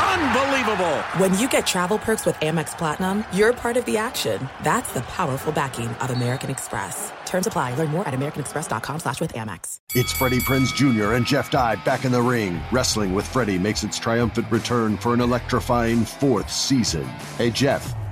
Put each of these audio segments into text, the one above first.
Unbelievable! When you get travel perks with Amex Platinum, you're part of the action. That's the powerful backing of American Express. Terms apply. Learn more at americanexpress.com slash with Amex. It's Freddie Prinze Jr. and Jeff Dye back in the ring. Wrestling with Freddie makes its triumphant return for an electrifying fourth season. Hey, Jeff.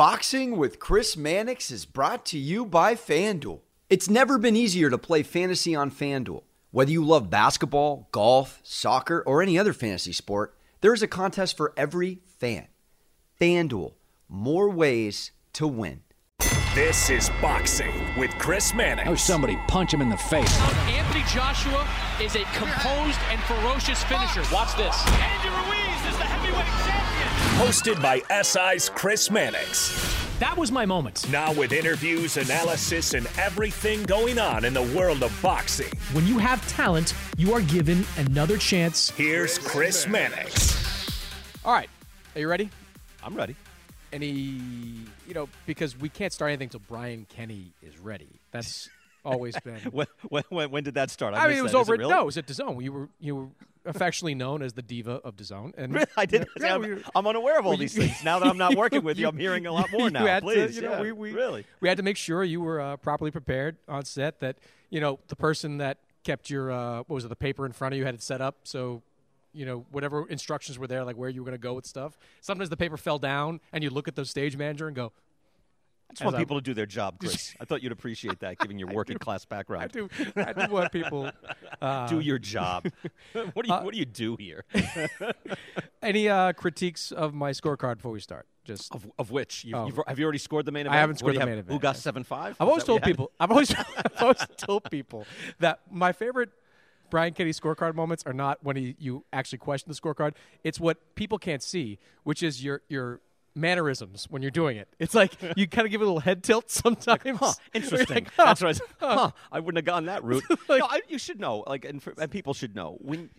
Boxing with Chris Mannix is brought to you by FanDuel. It's never been easier to play fantasy on FanDuel. Whether you love basketball, golf, soccer, or any other fantasy sport, there is a contest for every fan. FanDuel, more ways to win. This is Boxing with Chris Mannix. Oh, somebody punch him in the face. Anthony Joshua is a composed and ferocious finisher. Watch this. Andy Ruiz Hosted by SI's Chris Mannix. That was my moment. Now, with interviews, analysis, and everything going on in the world of boxing. When you have talent, you are given another chance. Here's Chris Mannix. All right. Are you ready? I'm ready. Any, you know, because we can't start anything until Brian Kenny is ready. That's always been. when, when, when, did that start? I, I mean, it was that. over. It really? No, it was at DAZN. You were you were affectionately known as the diva of DAZN. And really? I did. You know, I'm, yeah, we, I'm, unaware of all these things. Now that I'm not working with you, I'm hearing a lot more now. Please, to, you know, yeah, we, we, really. We had to make sure you were uh, properly prepared on set. That you know the person that kept your uh, what was it the paper in front of you had it set up so you know whatever instructions were there like where you were going to go with stuff sometimes the paper fell down and you look at the stage manager and go I just want people to do their job, Chris. I thought you'd appreciate that, given your working class background. I do. I do want people uh, do your job. what do you uh, What do you do here? any uh, critiques of my scorecard before we start? Just of, of which you, oh. have you already scored the main event? I haven't scored the main event. Ugas seven five. I've always told people. I've always, I've always told people that my favorite Brian Kenny scorecard moments are not when he, you actually question the scorecard. It's what people can't see, which is your your mannerisms when you're doing it. It's like you kind of give a little head tilt sometimes. Huh, interesting. Like, huh, That's right. Huh, I wouldn't have gone that route. like, no, I, you should know, like, and, for, and people should know. When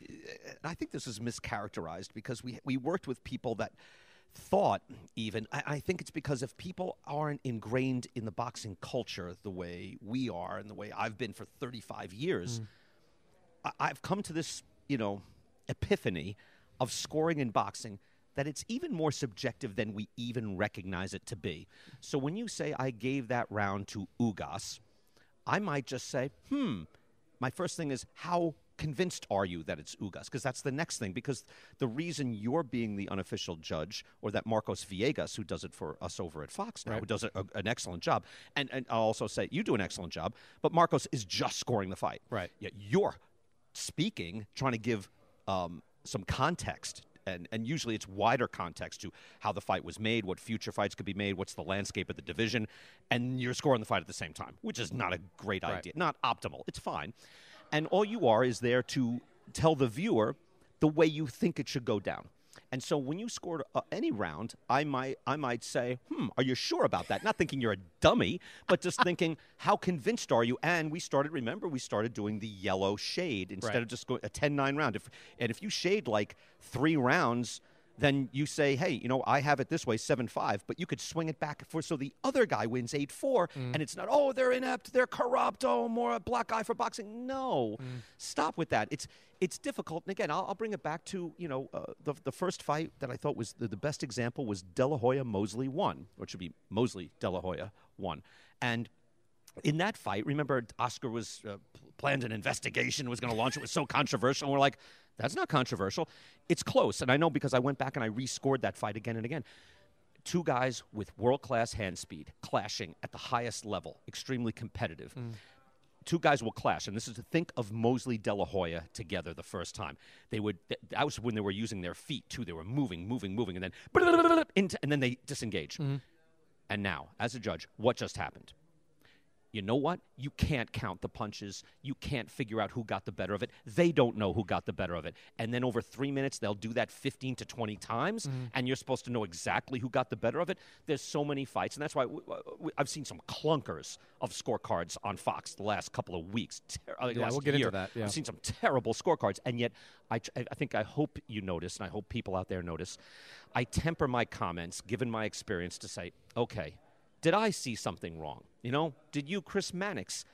I think this is mischaracterized because we we worked with people that thought even I, I, think it's because if people aren't ingrained in the boxing culture the way we are and the way I've been for 35 years, mm. I, I've come to this, you know, epiphany of scoring in boxing that it's even more subjective than we even recognize it to be. So when you say I gave that round to Ugas, I might just say, hmm, my first thing is how convinced are you that it's Ugas? Because that's the next thing. Because the reason you're being the unofficial judge, or that Marcos Villegas, who does it for us over at Fox now, right. who does a, a, an excellent job, and, and I'll also say you do an excellent job, but Marcos is just scoring the fight. Right. Yet you're speaking, trying to give um, some context and, and usually it's wider context to how the fight was made, what future fights could be made, what's the landscape of the division, and you're scoring the fight at the same time, which is not a great right. idea. Not optimal. It's fine. And all you are is there to tell the viewer the way you think it should go down. And so when you scored uh, any round, I might I might say, "Hmm, are you sure about that?" Not thinking you're a dummy, but just thinking, "How convinced are you?" And we started. Remember, we started doing the yellow shade instead right. of just going a 10-9 round. If and if you shade like three rounds, then you say, hey, you know, I have it this way, 7 5, but you could swing it back for so the other guy wins 8 4, Mm. and it's not, oh, they're inept, they're corrupt, oh, more a black guy for boxing. No. Mm. Stop with that. It's it's difficult. And again, I'll, I'll bring it back to, you know, uh, the, the first fight that I thought was the, the best example was De La Hoya Mosley 1, or it should be Mosley De La Hoya won. And in that fight, remember Oscar was uh, planned an investigation, was going to launch it, was so controversial. And we're like, that's not controversial. It's close. And I know because I went back and I rescored that fight again and again. Two guys with world class hand speed clashing at the highest level, extremely competitive. Two guys will clash, and this is to think of Mosley De La Hoya together the first time. They would that was when they were using their feet too. They were moving, moving, moving, and then into, and then they disengage. And now, as a judge, what just happened? You know what? You can't count the punches. You can't figure out who got the better of it. They don't know who got the better of it. And then over three minutes, they'll do that 15 to 20 times, and you're supposed to know exactly who got the better of it. There's so many fights, and that's why w- w- I've seen some clunkers of scorecards on Fox the last couple of weeks. Ter- uh, Yeah, we'll get into that, yeah. I've seen some terrible scorecards, and yet I, tr- I think I hope you notice, and I hope people out there notice. I temper my comments, given my experience, to say, okay, did I see something wrong? You know, did you, Chris Mannix,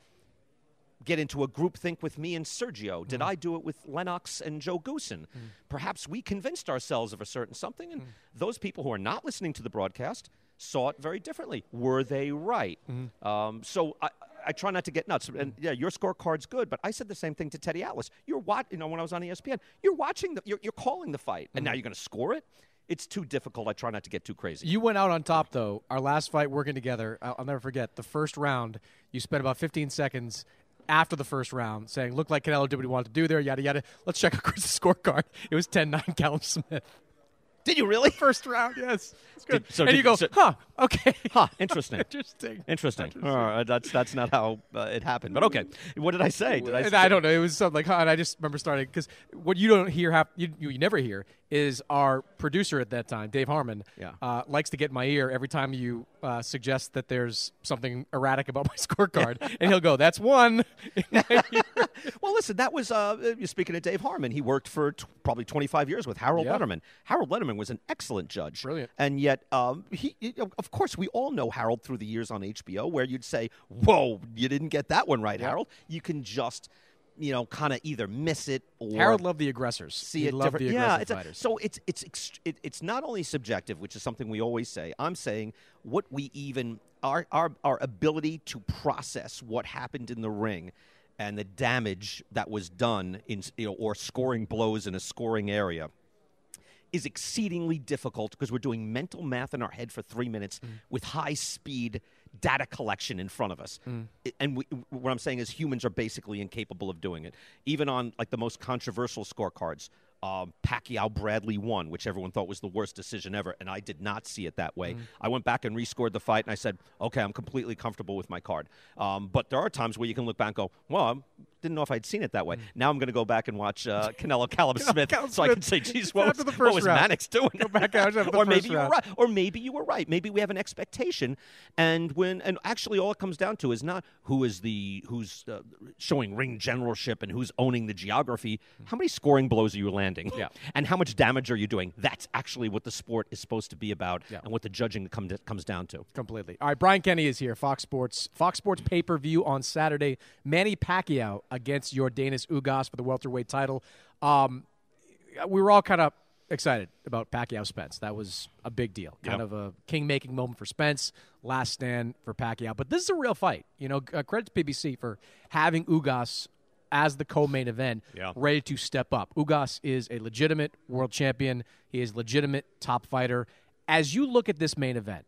get into a group think with me and Sergio? Did mm. I do it with Lennox and Joe Goossen? Mm. Perhaps we convinced ourselves of a certain something, and mm. those people who are not listening to the broadcast saw it very differently. Were they right? Mm-hmm. Um, so I, I try not to get nuts. And yeah, your scorecard's good, but I said the same thing to Teddy Atlas. You're what you know when I was on ESPN. You're watching the, you're, you're calling the fight, and mm-hmm. now you're going to score it. It's too difficult. I try not to get too crazy. You went out on top, though. Our last fight working together, I'll, I'll never forget. The first round, you spent about 15 seconds after the first round saying, looked like Canelo did what he wanted to do there, yada, yada. Let's check out Chris's scorecard. It was 10 9 Callum Smith. Did you really? First round, yes. It's good. Did- so and did- you go, so- huh, okay. Huh, interesting. Interesting. Interesting. All right, that's that's not how uh, it happened. But okay, what did I say? Did I? And I don't know. It was something like, huh, and I just remember starting because what you don't hear, hap- you, you never hear, is our producer at that time, Dave Harmon, Yeah. uh, likes to get in my ear every time you uh, suggest that there's something erratic about my scorecard, and he'll go, "That's one." in my ear. Well, listen, that was uh, speaking of Dave Harmon. He worked for t- probably 25 years with Harold Yeah. Lederman. Harold Lederman was an excellent judge. Brilliant. And yet, um, he, he- of course, we all know Harold through the years on HBO, where you'd say, "Whoa, you didn't get that one right, Harold." You can just, you know, kind of either miss it or Harold loved the aggressors. see he it loved different. the yeah, it's a- so it's it's it, it's not only subjective, which is something we always say. I'm saying what we even our our our ability to process what happened in the ring and the damage that was done in you know, or scoring blows in a scoring area is exceedingly difficult because we're doing mental math in our head for three minutes mm. with high speed data collection in front of us. I- And we, what I'm saying is humans are basically incapable of doing it. Even on like the most controversial scorecards, um, Pacquiao Bradley won, which everyone thought was the worst decision ever, and I did not see it that way. I went back and rescored the fight, and I said, okay, I'm completely comfortable with my card. Um, but there are times where you can look back and go, well, didn't know if I'd seen it that way. Now I'm going to go back and watch uh, Canelo Callum Smith Callum so I can say, geez, what was, what was round. Mannix doing? Go back and watch after the or maybe you were right. Or maybe you were right. Maybe we have an expectation, and when and actually all it comes down to is not who is the who's uh, showing ring generalship and who's owning the geography. How many scoring blows are you landing? Yeah. and how much damage are you doing? That's actually what the sport is supposed to be about, Yeah. and what the judging come comes down to. Completely. All right, Brian Kenny is here. Fox Sports. Fox Sports pay per view on Saturday. Manny Pacquiao against Jordanis Ugas for the welterweight title. Um, we were all kind of excited about Pacquiao Spence. That was a big deal. Kind Yeah. of a king making moment for Spence. Last stand for Pacquiao. But this is a real fight. You know, uh, credit to PBC for having Ugas as the co-main event, Yeah. ready to step up. Ugas is a legitimate world champion. He is legitimate top fighter. As you look at this main event,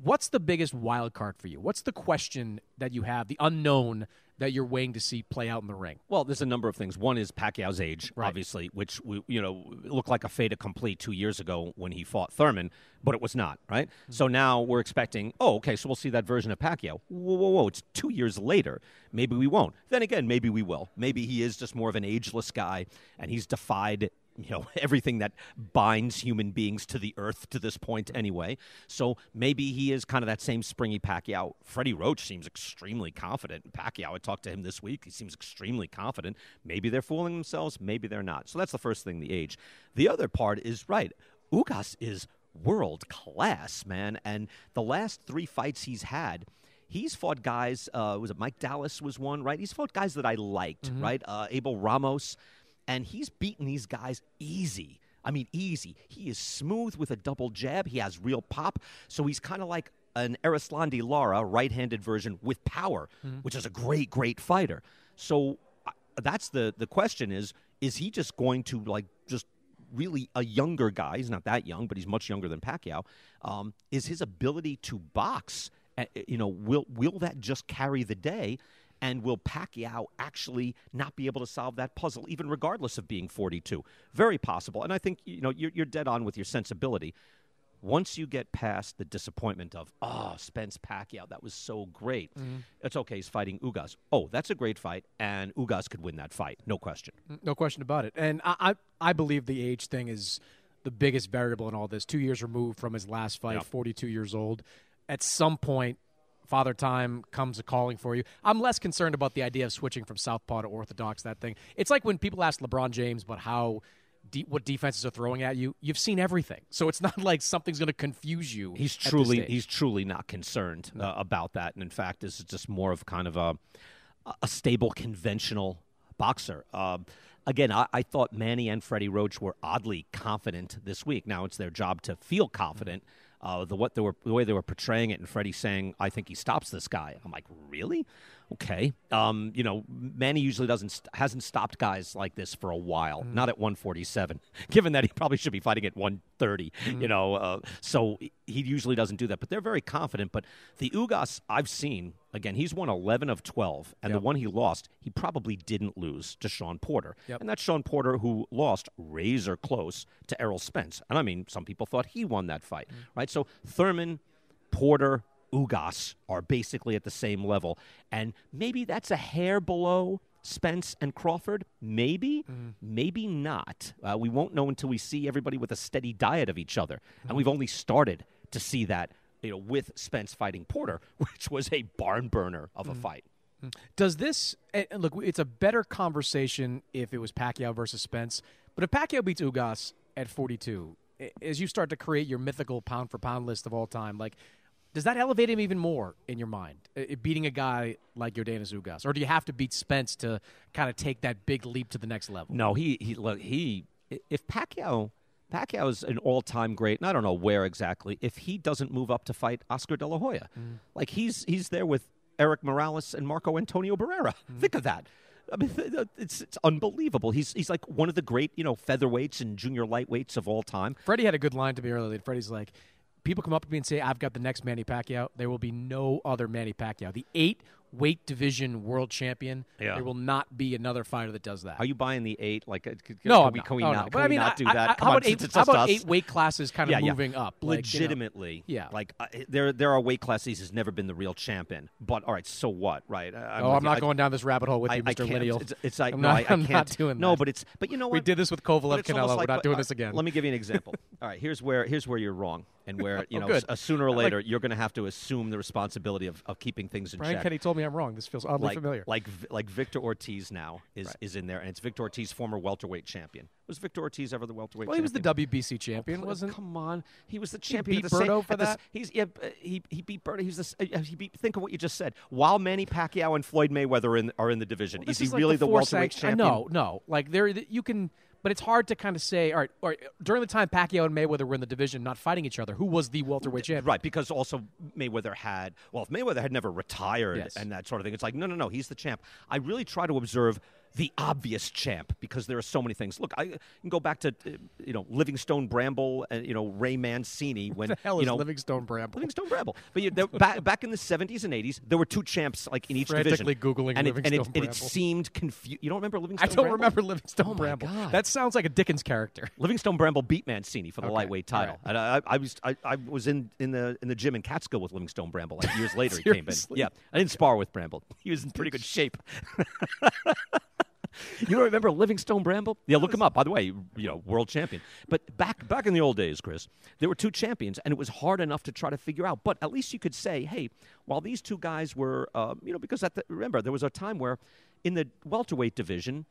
what's the biggest wild card for you? What's the question that you have, the unknown that you're waiting to see play out in the ring? Well, there's a number of things. One is Pacquiao's age, Right. obviously, which we, you know looked like a fait accompli two years ago when he fought Thurman, but it was not. Right. Mm-hmm. So now we're expecting. Oh, okay. So we'll see that version of Pacquiao. Whoa, whoa, whoa! It's two years later. Maybe we won't. Then again, maybe we will. Maybe he is just more of an ageless guy, and he's defied. You know everything that binds human beings to the earth to this point, anyway. So maybe he is kind of that same springy Pacquiao. Freddie Roach seems extremely confident. Pacquiao, I talked to him this week. He seems extremely confident. Maybe they're fooling themselves. Maybe they're not. So that's the first thing. The age. The other part is right. Ugas is world class, man. And the last three fights he's had, he's fought guys. Uh, was it Mike Dallas was one, right? He's fought guys that I liked, Mm-hmm. right? Uh, Abel Ramos, and he's beaten these guys easy. I mean, easy. He is smooth with a double jab. He has real pop. So he's kind of like an Erislandy Lara right-handed version with power, which is a great, great fighter. So uh, that's the the question is: Is he just going to like just really a younger guy? He's not that young, but he's much younger than Pacquiao. Um, is his ability to box? uh, You know, will will that just carry the day? And will Pacquiao actually not be able to solve that puzzle, even regardless of being 42? Very possible. And I think you know you're, you're dead on with your sensibility. Once you get past the disappointment of, oh, Spence Pacquiao, that was so great. Mm-hmm. It's okay. He's fighting Ugas. Oh, that's a great fight, and Ugas could win that fight, no question. Mm, no question about it. And I, I, I believe the age thing is the biggest variable in all this. Two years removed from his last fight, Yeah. 42 years old. At some point, Father Time comes a calling for you. I'm less concerned about the idea of switching from Southpaw to Orthodox, that thing. It's like when people ask LeBron James about how. De- what defenses are throwing at you? You've seen everything, so it's not like something's going to confuse you. He's truly he's truly not concerned uh, about that, and in fact, this is just more of kind of a a stable, conventional boxer. Um, again, I, I thought Manny and Freddie Roach were oddly confident this week. Now it's their job to feel confident. Uh, the what they were the way they were portraying it, and Freddie saying, "I think he stops this guy." I'm like, really? Okay. Um, you know, Manny usually doesn't st- hasn't stopped guys like this for a while. Not at 147, given that he probably should be fighting at 130. You know, uh, so he usually doesn't do that. But they're very confident. But the Ugas I've seen again, he's won 11 of 12, and the one he lost, he probably didn't lose to Sean Porter, Yep. and that's Sean Porter who lost razor close to Errol Spence. And I mean, some people thought he won that fight, right? So Thurman, Porter, Ugas are basically at the same level. And maybe that's a hair below Spence and Crawford. Maybe, mm-hmm. maybe not. Uh, we won't know until we see everybody with a steady diet of each other. And mm-hmm. we've only started to see that, you know, with Spence fighting Porter, which was a barn burner of a mm-hmm. fight. Does this look? It's a better conversation if it was Pacquiao versus Spence. But if Pacquiao beats Ugas at 42, as you start to create your mythical pound for pound list of all time, like does that elevate him even more in your mind? uh, beating a guy like Jordanis Ugas, or do you have to beat Spence to kind of take that big leap to the next level? No, he he look he if Pacquiao Pacquiao is an all-time great, and I don't know where exactly. If he doesn't move up to fight Oscar De La Hoya, like he's he's there with Erik Morales and Marco Antonio Barrera. Think of that. I mean, it's it's unbelievable. He's he's like one of the great you know featherweights and junior lightweights of all time. Freddie had a good line to me earlier. Freddie's like, people come up to me and say, I've got the next Manny Pacquiao. There will be no other Manny Pacquiao. The eight weight division world champion. Yeah. There will not be another fighter that does that. Are you buying the eight? Like, uh, c- no, can we, not. can we Oh, not? no. Can But I mean, not do I- that? I- how on, about eight, how about us. eight weight classes kind of Yeah, yeah. moving up? Like, you know. legitimately. Yeah. Like uh, there, there are weight classes he's never been the real champion. But all right, so what? Right? I- oh, I'm not going down this rabbit hole with you, Mr. Lineal. It's, it's like I'm no, not, I, I'm can't. not doing no, that. but it's but you know what? We did this with Kovalev Canelo. We're not doing this again. Let me give you an example. all right, here's where here's where you're wrong, and where you Oh, know uh, sooner or later you're going to have to assume the responsibility of, of keeping things in check. Brian. Kenny told me I'm wrong. This feels oddly like, familiar. Like like Victor Ortiz now is is in there, and it's Victor Ortiz, former welterweight champion. Was Victor Ortiz ever the welterweight? well, he was the? WBC champion, Pl- wasn't? Come on, he was the champion. He champion. beat at the same- Berto for at the that? He's yeah, uh, he he beat Berto. He's was the, uh, he beat. Think of what you just said. While Manny Pacquiao and Floyd Mayweather are in, are in the division, Well, is this he like really the, four welterweight sanction- champion? No, no. Like there, you can, but it's hard to kind of say. All right, all right, during the time Pacquiao and Mayweather were in the division, not fighting each other, who was the welterweight champion? Right, because also Mayweather had well, if Mayweather had never retired Yes. and that sort of thing, it's like no, no, no, he's the champ. I really try to observe the obvious champ because there are so many things. Look, I can go back to uh, you know Livingstone Bramble and you know Ray Mancini when the hell you is know Livingstone Bramble? Livingstone Bramble. But you, there, back, back in the 70s and 80s, there were two champs like in each division. Googling and it, and it, Livingstone and it seemed confused. You don't remember Livingstone? I don't Bramble? remember Livingstone Oh Bramble. God. That sounds like a Dickens character. Livingstone Bramble beat Mancini for the Okay, lightweight title, right. and I, I was I, I was in, in the in the gym in Catskill with Livingstone Bramble. Like years later, he came in. Yeah, I didn't spar with Bramble. He was in pretty good shape. you don't remember Livingstone Bramble? Yeah, look him up. By the way, you know, world champion. But back back in the old days, Chris, there were two champions, and it was hard enough to try to figure out. But at least you could say, hey, while these two guys were, uh, you know, because the, remember there was a time where in the welterweight division,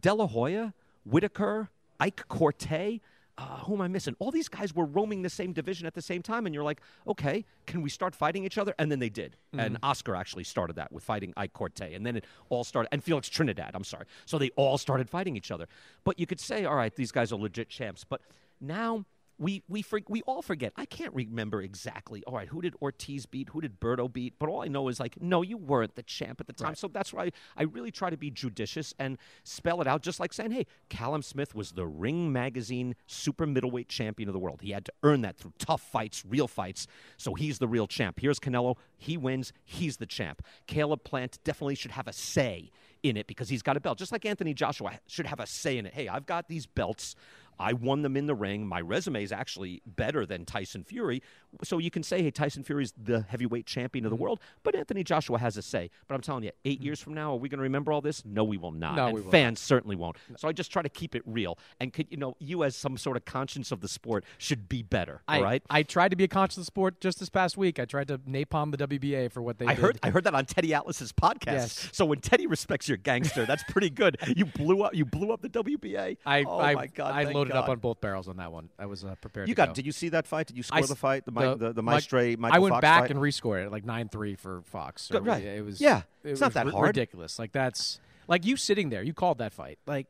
De La Hoya, Whitaker, Ike Quartey. Uh, who am I missing? All these guys were roaming the same division at the same time, and you're like, okay, can we start fighting each other? And then they did. And Mm-hmm. Oscar actually started that with fighting Ike Quartey, and then it all started, and Felix Trinidad, I'm sorry. So they all started fighting each other. But you could say, all right, these guys are legit champs. But now we we for, we all forget. I can't remember exactly. All right, who did Ortiz beat? Who did Berto beat? But all I know is like, no, you weren't the champ at the time. So that's why I really try to be judicious and spell it out, just like saying, hey, Callum Smith was the Ring Magazine super middleweight champion of the world. He had to earn that through tough fights, real fights. So he's the real champ. Here's Canelo. He wins. He's the champ. Caleb Plant definitely should have a say in it because he's got a belt, just like Anthony Joshua should have a say in it. Hey, I've got these belts. I won them in the ring. My resume is actually better than Tyson Fury. So you can say, hey, Tyson Fury's the heavyweight champion of the world, but Anthony Joshua has a say. But I'm telling you, 8 years from now, are we going to remember all this? No, we will not. No, and we will fans certainly won't. So I just try to keep it real. And could, you know, you as some sort of conscience of the sport should be better. I, all right. I tried to be a conscience of the sport just this past week. I tried to napalm the WBA for what they I did. heard I heard that on Teddy Atlas's podcast. Yes. So when Teddy respects your gangster, that's pretty good. You blew up you blew up the WBA. I, oh I, my god. I loaded up on both barrels on that one. I was uh, prepared. You got go. did you see that fight? Did you score s- the fight? The Mi- the, the Maestre Mike- Michael I went Fox back fight? and rescored it like nine three for Fox. Good, right. It was Yeah. It It's not that ri- hard. Ridiculous. Like that's like you sitting there. You called that fight. Like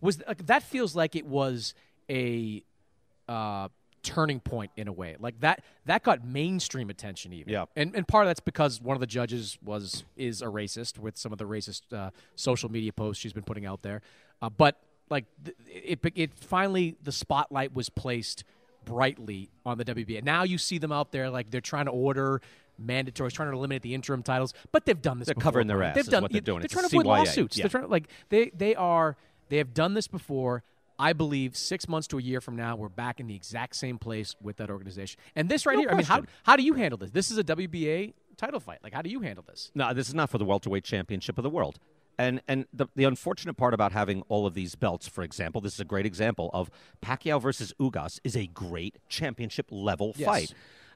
was like, that feels like it was a uh, turning point in a way. Like that that got mainstream attention even. Yeah. And and part of that's because one of the judges was is a racist with some of the racist uh, social media posts she's been putting out there. Uh, but like th- it it finally the spotlight was placed brightly on the WBA. Now you see them out there like they're trying to order mandatories, trying to eliminate the interim titles, but they've done this. They're before. covering their ass. They've done. what they're doing. They're It's trying to avoid CYA, lawsuits. yeah. They're trying to, like they they are they have done this before. I believe six months to a year from now, we're back in the exact same place with that organization. And this right No here, I mean, how how do you handle this? This is a WBA title fight. Like, how do you handle this? No, this is not for the welterweight championship of the world. And and the the unfortunate part about having all of these belts, for example, this is a great example of Pacquiao versus Ugas is a great championship level Yes. fight.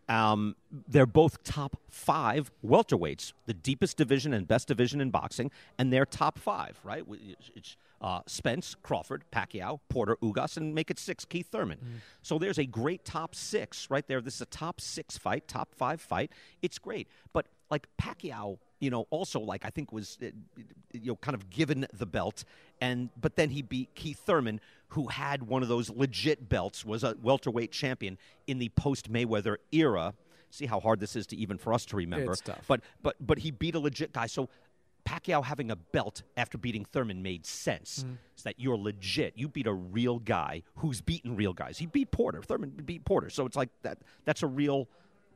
Um, they're both top five welterweights, the deepest division and best division in boxing, and they're top five, right? It's- It's uh, Spence, Crawford, Pacquiao, Porter, Ugas, and make it six, Keith Thurman. So there's a great top six right there. This is a top six fight, top five fight. It's great, but like Pacquiao, you know, also like I think was uh, you know kind of given the belt, and but then he beat Keith Thurman, who had one of those legit belts, was a welterweight champion in the post Mayweather era. See how hard this is to even for us to remember. It's tough. But but but he beat a legit guy. So Pacquiao having a belt after beating Thurman made sense. Mm. It's that you're legit. You beat a real guy who's beaten real guys. He beat Porter. Thurman beat Porter. So it's like that. That's a real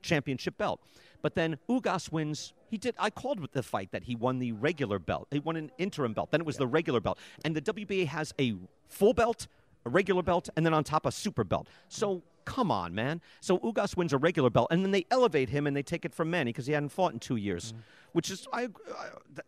championship belt. But then Ugas wins. He did. I called with the fight that he won the regular belt. He won an interim belt. Then it was the regular belt. And the WBA has a full belt, a regular belt, and then on top a super belt. So come on, man. So Ugas wins a regular belt, and then they elevate him and they take it from Manny because he hadn't fought in two years. Mm-hmm. Which is, I, I,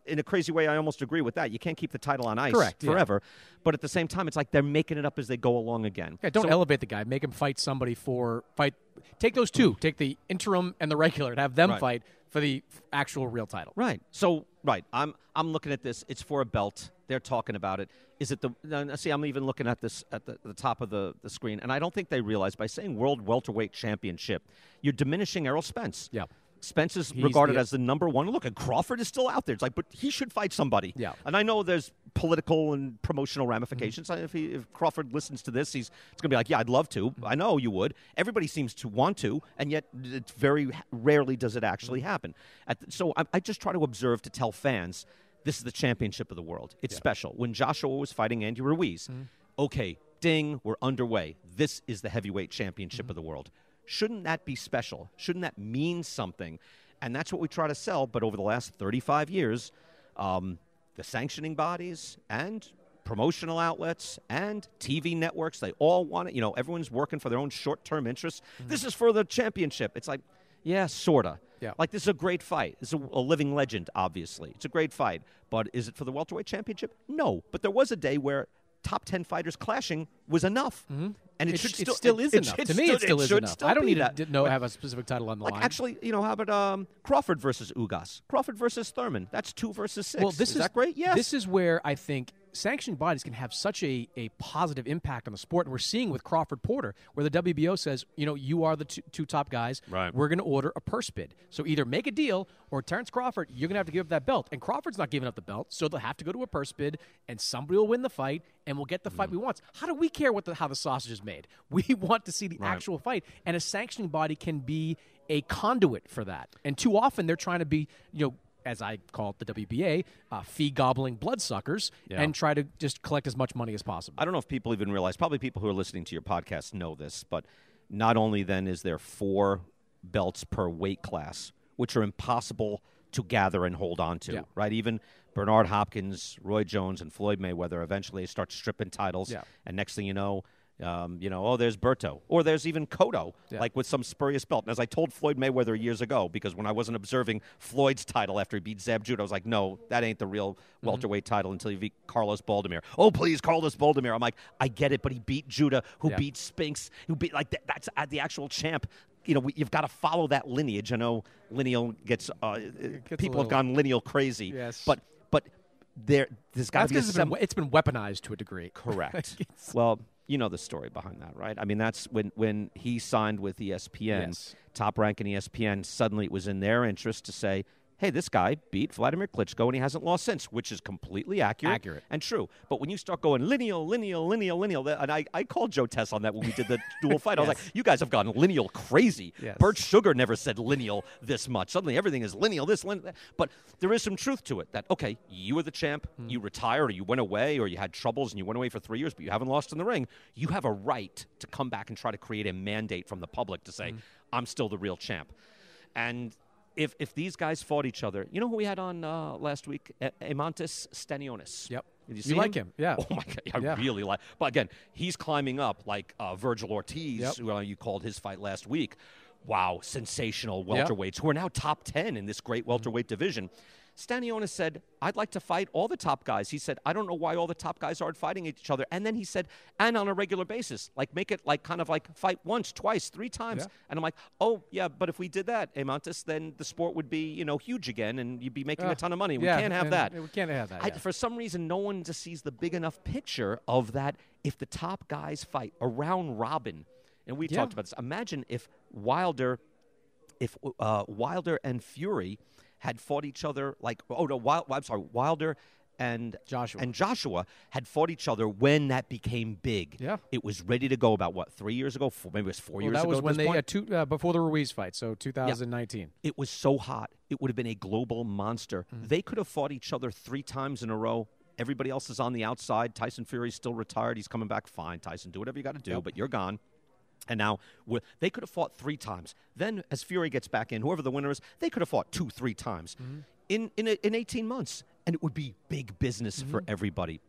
in a crazy way, I almost agree with that. You can't keep the title on ice Correct, yeah. forever, but at the same time, it's like they're making it up as they go along again. Yeah, don't So- elevate the guy. Make him fight somebody for fight. Take those two. Mm. Take the interim and the regular, and have them Right. fight for the actual real title. Right. So right, I'm I'm looking at this. It's for a belt. They're talking about it. Is it the? See, I'm even looking at this at the, the top of the, the screen, and I don't think they realize by saying World Welterweight Championship, you're diminishing Errol Spence. Yeah. Spence is He's regarded the- as the number one. Look, and Crawford is still out there. It's like, but he should fight somebody. Yeah. And I know there's political and promotional ramifications. Mm-hmm. If, he, if Crawford listens to this, he's it's going to be like, yeah, I'd love to. Mm-hmm. I know you would. Everybody seems to want to, and yet it's very rarely does it actually mm-hmm. happen. At the- so I, I just try to observe to tell fans, this is the championship of the world. It's special. When Joshua was fighting Andy Ruiz, okay, ding, we're underway. This is the heavyweight championship of the world. Shouldn't that be special? Shouldn't that mean something? And that's what we try to sell. But over the last 35 years, um, the sanctioning bodies and promotional outlets and TV networks, they all want it. You know, everyone's working for their own short term interests. This is for the championship. It's like, yeah, sorta. Yeah. Like this is a great fight. It's a, a living legend, obviously. It's a great fight. But is it for the welterweight championship? No. But there was a day where top ten fighters clashing was enough, and it, Mm-hmm. It, should still, still it- is it- enough. it to me, still- it still is enough. still I don't need that. to know have a specific title on the like line. actually, you know, how about um, Crawford versus Ugas? Crawford versus Thurman. That's two versus six. well, this is, that great? Yes. This is where I think sanctioning bodies can have such a, a positive impact on the sport. And we're seeing with Crawford Porter, where the WBO says, you know, you are the two, two top guys. Right. We're going to order a purse bid. So either make a deal or Terrence Crawford, you're going to have to give up that belt. And Crawford's not giving up the belt, so they'll have to go to a purse bid, and somebody will win the fight, and we'll get the fight mm. we want. How do we care what the, how the sausage is made? We want to see the Right. actual fight, and a sanctioning body can be a conduit for that. And too often they're trying to be, you know, as I call it the WBA, uh, fee gobbling bloodsuckers, Yeah. and try to just collect as much money as possible. I don't know if people even realize. Probably people who are listening to your podcast know this, but not only then is there four belts per weight class, which are impossible to gather and hold on to. Yeah. Right? Even Bernard Hopkins, Roy Jones, and Floyd Mayweather eventually start stripping titles, Yeah. and next thing you know. Um, you know, oh, there's Berto, or there's even Cotto, Yeah. like with some spurious belt. And as I told Floyd Mayweather years ago, because when I wasn't observing Floyd's title after he beat Zab Judah, I was like, no, that ain't the real Mm-hmm. welterweight title until you beat Carlos Baldomir. Oh, please, Carlos Baldomir. I'm like, I get it, but he beat Judah, who Yeah. beat Spinks, who beat like that, that's uh, the actual champ. You know, we, you've got to follow that lineage. I know lineal gets, uh, gets a people have gone lineal crazy. Yes. but but there there's got to be a because it's been, sem- it's been weaponized to a degree. Correct. Well, you know the story behind that, right? I mean, that's when when he signed with ESPN, Yes. top rank in ESPN. Suddenly, it was in their interest to say, "Hey, this guy beat Vladimir Klitschko, and he hasn't lost since," which is completely accurate, Accurate. and true. But when you start going lineal, lineal, lineal, lineal, and I, I called Joe Tess on that when we did the dual fight. I was Yes. like, "You guys have gone lineal crazy." Yes. Bert Sugar never said lineal this much. Suddenly, everything is lineal. This, lineal, that. But there is some truth to it. That okay, you were the champ. Hmm. You retired, or you went away, or you had troubles and you went away for three years, but you haven't lost in the ring. You have a right to come back and try to create a mandate from the public to say, "I'm still the real champ." And if if these guys fought each other, you know who we had on uh, last week? E- Eimantas Stanionis. Yep. Did you, You like him, yeah. Oh my god, I Yeah. really like. But again, he's climbing up like uh, Virgil Ortiz, Yep. who uh, you called his fight last week. Wow, sensational Yep. welterweights who are now top ten in this great welterweight division. Stanionis said, I'd like to fight all the top guys. He said, I don't know why all the top guys aren't fighting each other. And then he said, and on a regular basis, like make it like kind of like fight once, twice, three times. Yeah. And I'm like, oh, yeah, but if we did that, Eimantas, then the sport would be, you know, huge again and you'd be making Uh, a ton of money. We yeah, can't have that. We can't have that. I, yeah. for some reason, no one just sees the big enough picture of that. If the top guys fight around Robin, and we talked about this. Imagine if Wilder, if uh, Wilder and Fury had fought each other like oh no, Wild, I'm sorry, Wilder and Joshua. and Joshua had fought each other when that became big. Yeah. it was ready to go about what three years ago, four, maybe it was four well, years that ago. was when they uh, two, uh, before the Ruiz fight, so 2019. It was so hot. It would have been a global monster. Mm-hmm. They could have fought each other three times in a row. Everybody else is on the outside. Tyson Fury's still retired. He's coming back. Fine, Tyson, do whatever you got to do, Yep. but you're gone. And now they could have fought three times. Then, as Fury gets back in, whoever the winner is, they could have fought two, three times Mm-hmm. in in, a, in 18 months, and it would be big business for Mm-hmm. everybody.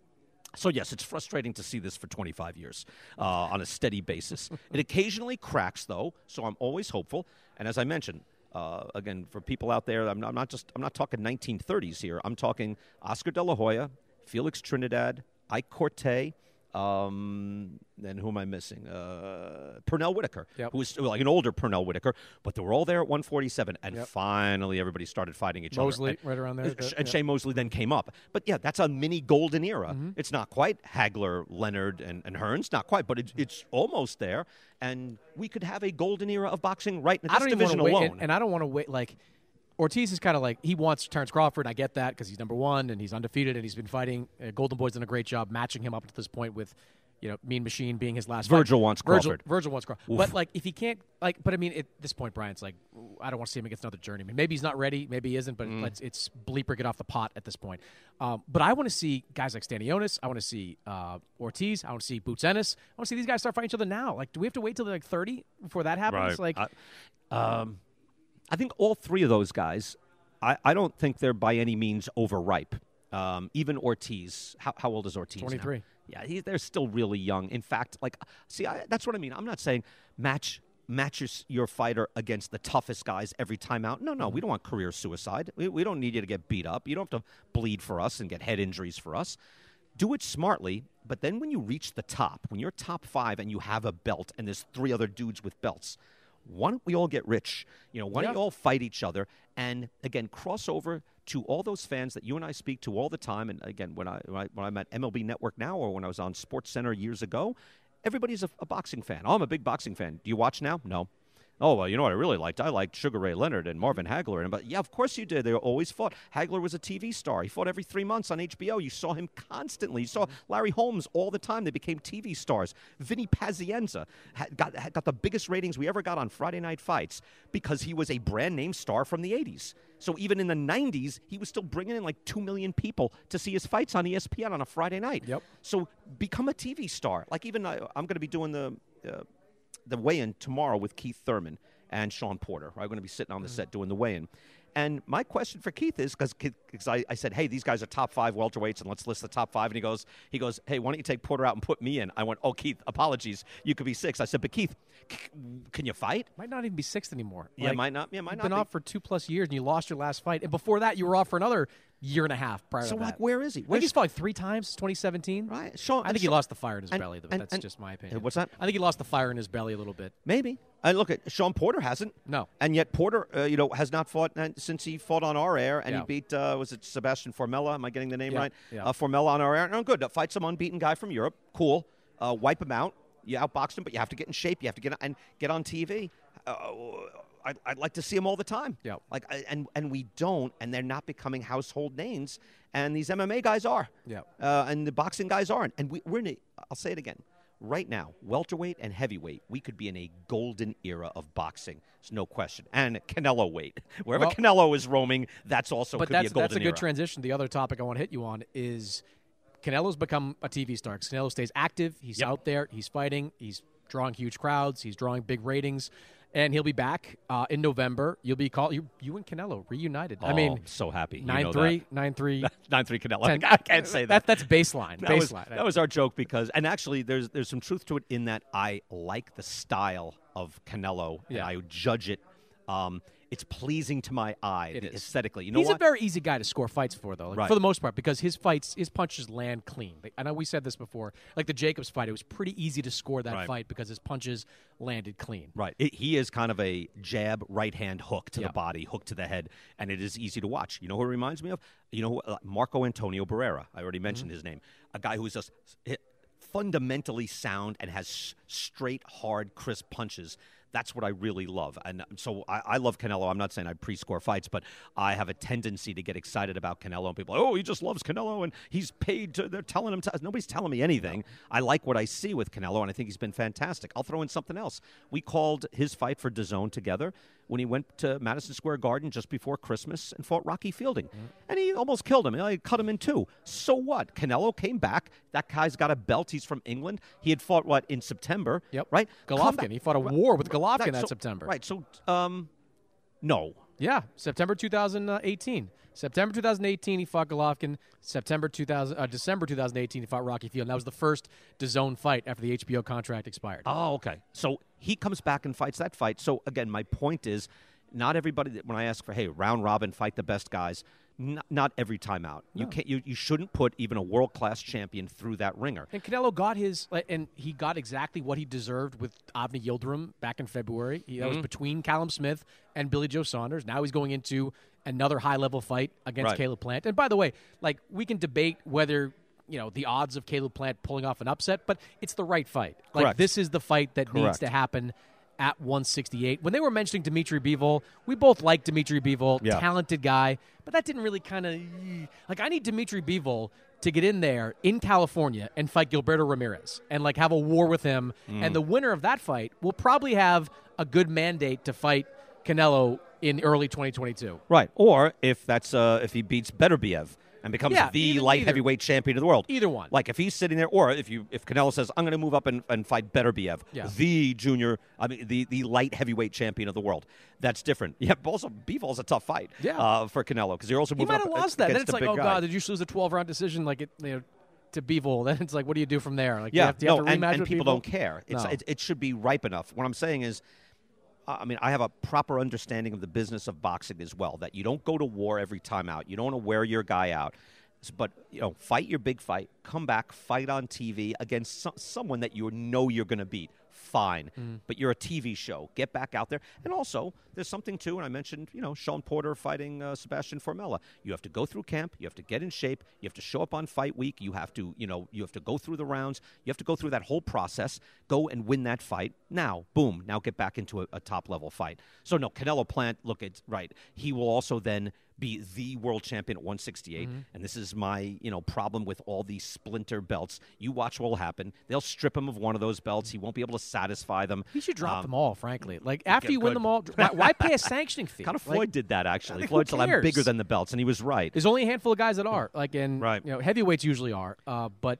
So yes, it's frustrating to see this for 25 years uh, on a steady basis. it occasionally cracks, though, so I'm always hopeful. And as I mentioned, uh, again, for people out there, I'm not, I'm not just I'm not talking 1930s here. I'm talking Oscar De La Hoya, Felix Trinidad, Ike Quartey. Um, and who am I missing? Uh, Pernell Whitaker, Yep. who was like an older Pernell Whitaker, but they were all there at 147, and Yep. finally everybody started fighting each Mosley, other. And- right around there, and- and. Shane Mosley then came up. But yeah, that's a mini golden era. Mm-hmm. It's not quite Hagler, Leonard, and, and Hearns, not quite, but it's, it's almost there. And we could have a golden era of boxing right in I this division alone. and, and I don't want to wait. Like Ortiz is kind of like he wants Terrence Crawford. And I get that because he's number one and he's undefeated and he's been fighting. Uh, Golden Boy's done a great job matching him up to this point with. You know, Mean Machine being his last. fight. Virgil wants Virgil, Crawford. Virgil wants Crawford. Oof. But like, if he can't, like, but I mean, at this point, Brian's like, I don't want to see him against another journeyman. Maybe he's not ready. Maybe he isn't. But Mm. let's it's bleeper get off the pot at this point. Um, but I want to see guys like Stanionis. I want to see uh, Ortiz. I want to see Boots Ennis. I want to see these guys start fighting each other now. Like, do we have to wait till they're like thirty before that happens? Like, I, um, I think all three of those guys, I, I don't think they're by any means overripe. Um, even Ortiz, how, how old is Ortiz? now? 23. Yeah, he, they're still really young. In fact, like, see, I, that's what I mean. I'm not saying match matches your, your fighter against the toughest guys every time out. No, no, we don't want career suicide. We, we don't need you to get beat up. You don't have to bleed for us and get head injuries for us. Do it smartly, but then when you reach the top, when you're top five and you have a belt and there's three other dudes with belts, why don't we all get rich? You know, why don't Yeah. you all fight each other? And again, cross over to all those fans that you and I speak to all the time. And again, when I when, I, when I'm at MLB Network now, or when I was on Sports Center years ago, everybody's a, a boxing fan. Oh, I'm a big boxing fan. Do you watch now? No. Oh well, you know what I really liked? I liked Sugar Ray Leonard and Marvin Hagler. And but yeah, of course you did. They always fought. Hagler was a TV star. He fought every three months on HBO. You saw him constantly. You saw Larry Holmes all the time. They became TV stars. Vinny Pazienza had got had got the biggest ratings we ever got on Friday Night Fights because he was a brand name star from the '80s. So even in the '90s, he was still bringing in like two million people to see his fights on ESPN on a Friday night. Yep. So become a TV star. Like even I, I'm going to be doing the. Uh, the weigh-in tomorrow with Keith Thurman and Sean Porter. I'm going to be sitting on the set mm-hmm. doing the weigh-in. And my question for Keith is because I, I said, hey, these guys are top five welterweights, and let's list the top five. And he goes, he goes, hey, why don't you take Porter out and put me in? I went, oh, Keith, apologies, you could be six. I said, but Keith, c- can you fight? Might not even be sixth anymore. Yeah, might not- yeah, might not been be. off for two plus years, and you lost your last fight, and before that, you were off for another year and a half prior So, to like, that. where is he? I think Where's- he's fought like three times since 2017. Right. Sean, I think he lost the fire in his and- belly. Though. and- That's and- just my opinion. What's that? I think he lost the fire in his belly a little bit. Maybe. And look at Sean Porter hasn't. No. And yet Porter, uh, you know, has not fought uh, since he fought on our air, and Yeah. he beat uh, was it Sebastian Formella? Am I getting the name Yeah, right? yeah. Uh, Formella on our air. No, good. Uh, fight some unbeaten guy from Europe. Cool. Uh, wipe him out. You outboxed him, but you have to get in shape. You have to get and get on TV. Uh, I'd, I'd like to see him all the time. Yeah. Like, and and we don't, and they're not becoming household names. And these MMA guys are. Yeah. Uh, and the boxing guys aren't. And we, we're in a. I'll say it again. Right now, welterweight and heavyweight, we could be in a golden era of boxing. There's no question. And Canelo weight, wherever Well- Canelo is roaming, that's also but could that's be a golden that's a good era. transition. The other topic I want to hit you on is Canelo's become a TV star. Canelo stays active. He's Yep. out there. He's fighting. He's drawing huge crowds. He's drawing big ratings. And he'll be back uh, in November. You'll be called you, you and Canelo reunited. I Oh, mean, I'm so happy. You Nine know three, that. nine three, Nine three Canelo. ten- I can't say that. That's baseline. That was, baseline. that was our joke because, and actually, there's there's some truth to it in that I like the style of Canelo Yeah. and I judge it. Um, it's pleasing to my eye It aesthetically. You know He's what? a very easy guy to score fights for, though, like, Right. for the most part, because his fights, his punches land clean. Like, I know we said this before. Like the Jacobs fight, it was pretty easy to score that Right. fight because his punches landed clean. Right. It, he is kind of a jab, right hand hook to Yeah. the body, hook to the head, and it is easy to watch. You know who it reminds me of? You know, who, uh, Marco Antonio Barrera. I already mentioned his name. A guy who is just fundamentally sound and has straight, hard, crisp punches. That's what I really love. And so I, I love Canelo. I'm not saying I pre score fights, but I have a tendency to get excited about Canelo. And people oh, he just loves Canelo and he's paid to, they're telling him to. Nobody's telling me anything. I like what I see with Canelo, and I think he's been fantastic. I'll throw in something else. We called his fight for DAZN together when he went to Madison Square Garden just before Christmas and fought Rocky Fielding. And he almost killed him. He cut him in two. So what? Canelo came back. That guy's got a belt. He's from England. He had fought, what, in September? Yep. Right? Golovkin. He fought a war with. Golovkin that So- September. Right. So, um, no. Yeah, September 2018. September 2018, he fought Golovkin. September 2000, uh, December 2018, he fought Rocky Field. And that was the first DAZN fight after the HBO contract expired. Oh, okay. So he comes back and fights that fight. So again, my point is, not everybody. that- When I ask for, hey, round robin, fight the best guys. Not, not every time out. You can't. You, you shouldn't put even a world class champion through that ringer. And Canelo got his, and he got exactly what he deserved with Avni Yildirim back in February. He, that was Mhm. between Callum Smith and Billy Joe Saunders. Now he's going into another high level fight against Right. Caleb Plant. And by the way, like we can debate whether you know the odds of Caleb Plant pulling off an upset, but it's the right fight. Like Correct. this is the fight that needs to happen at 168. When they were mentioning Dimitri Bivol, we both like Dimitri Bivol, Yeah. talented guy, but that didn't really kind of like I need Dimitri Bivol to get in there in California and fight Gilberto Ramirez and like have a war with him Mm. and the winner of that fight will probably have a good mandate to fight Canelo in early 2022. Right. Or if that's uh, if he beats Beterbiev and becomes Yeah, the either- light either. heavyweight champion of the world. Either one. Like if he's sitting there, or if you if Canelo says, "I'm going to move up and, and fight Beterbiev, Yeah. the junior, I mean the the light heavyweight champion of the world." That's different. Yeah. but Also, Bivol's a tough fight. Yeah. Uh, for Canelo because you're also moving. He might have lost that. Then it's like, oh guy. god, did you lose a 12 round decision like it you know to Bivol? Then it's like, what do you do from there? Like, Yeah, you have, do you no, have to and, rematch and people Bivol? don't care. It's, No. it, it should be ripe enough. What I'm saying is, I mean, I have a proper understanding of the business of boxing as well. That you don't go to war every time out. You don't want to wear your guy out. But you know, fight your big fight. Come back, fight on TV against some, someone that you know you're going to beat. Fine. But you're a TV show. Get back out there. And also, there's something too, and I mentioned, you know, Sean Porter fighting uh, Sebastian Formella. You have to go through camp. You have to get in shape. You have to show up on fight week. You have to, you know, you have to go through the rounds. You have to go through that whole process. Go and win that fight. Now, boom. Now get back into a, a top level fight. So no, Canelo Plant. Look, it's right. He will also then be the world champion at 168 and this is my you know problem with all these splinter belts you watch what will happen they'll strip him of one of those belts he won't be able to satisfy them He should drop Um, them all, frankly. Like after you win them all, why, why pay a sanctioning fee? kind of Like, Floyd did that actually. Like, who Floyd said I'm bigger than the belts, and he was right. There's only a handful of guys that are like, and Right. you know, heavyweights usually are. Uh, but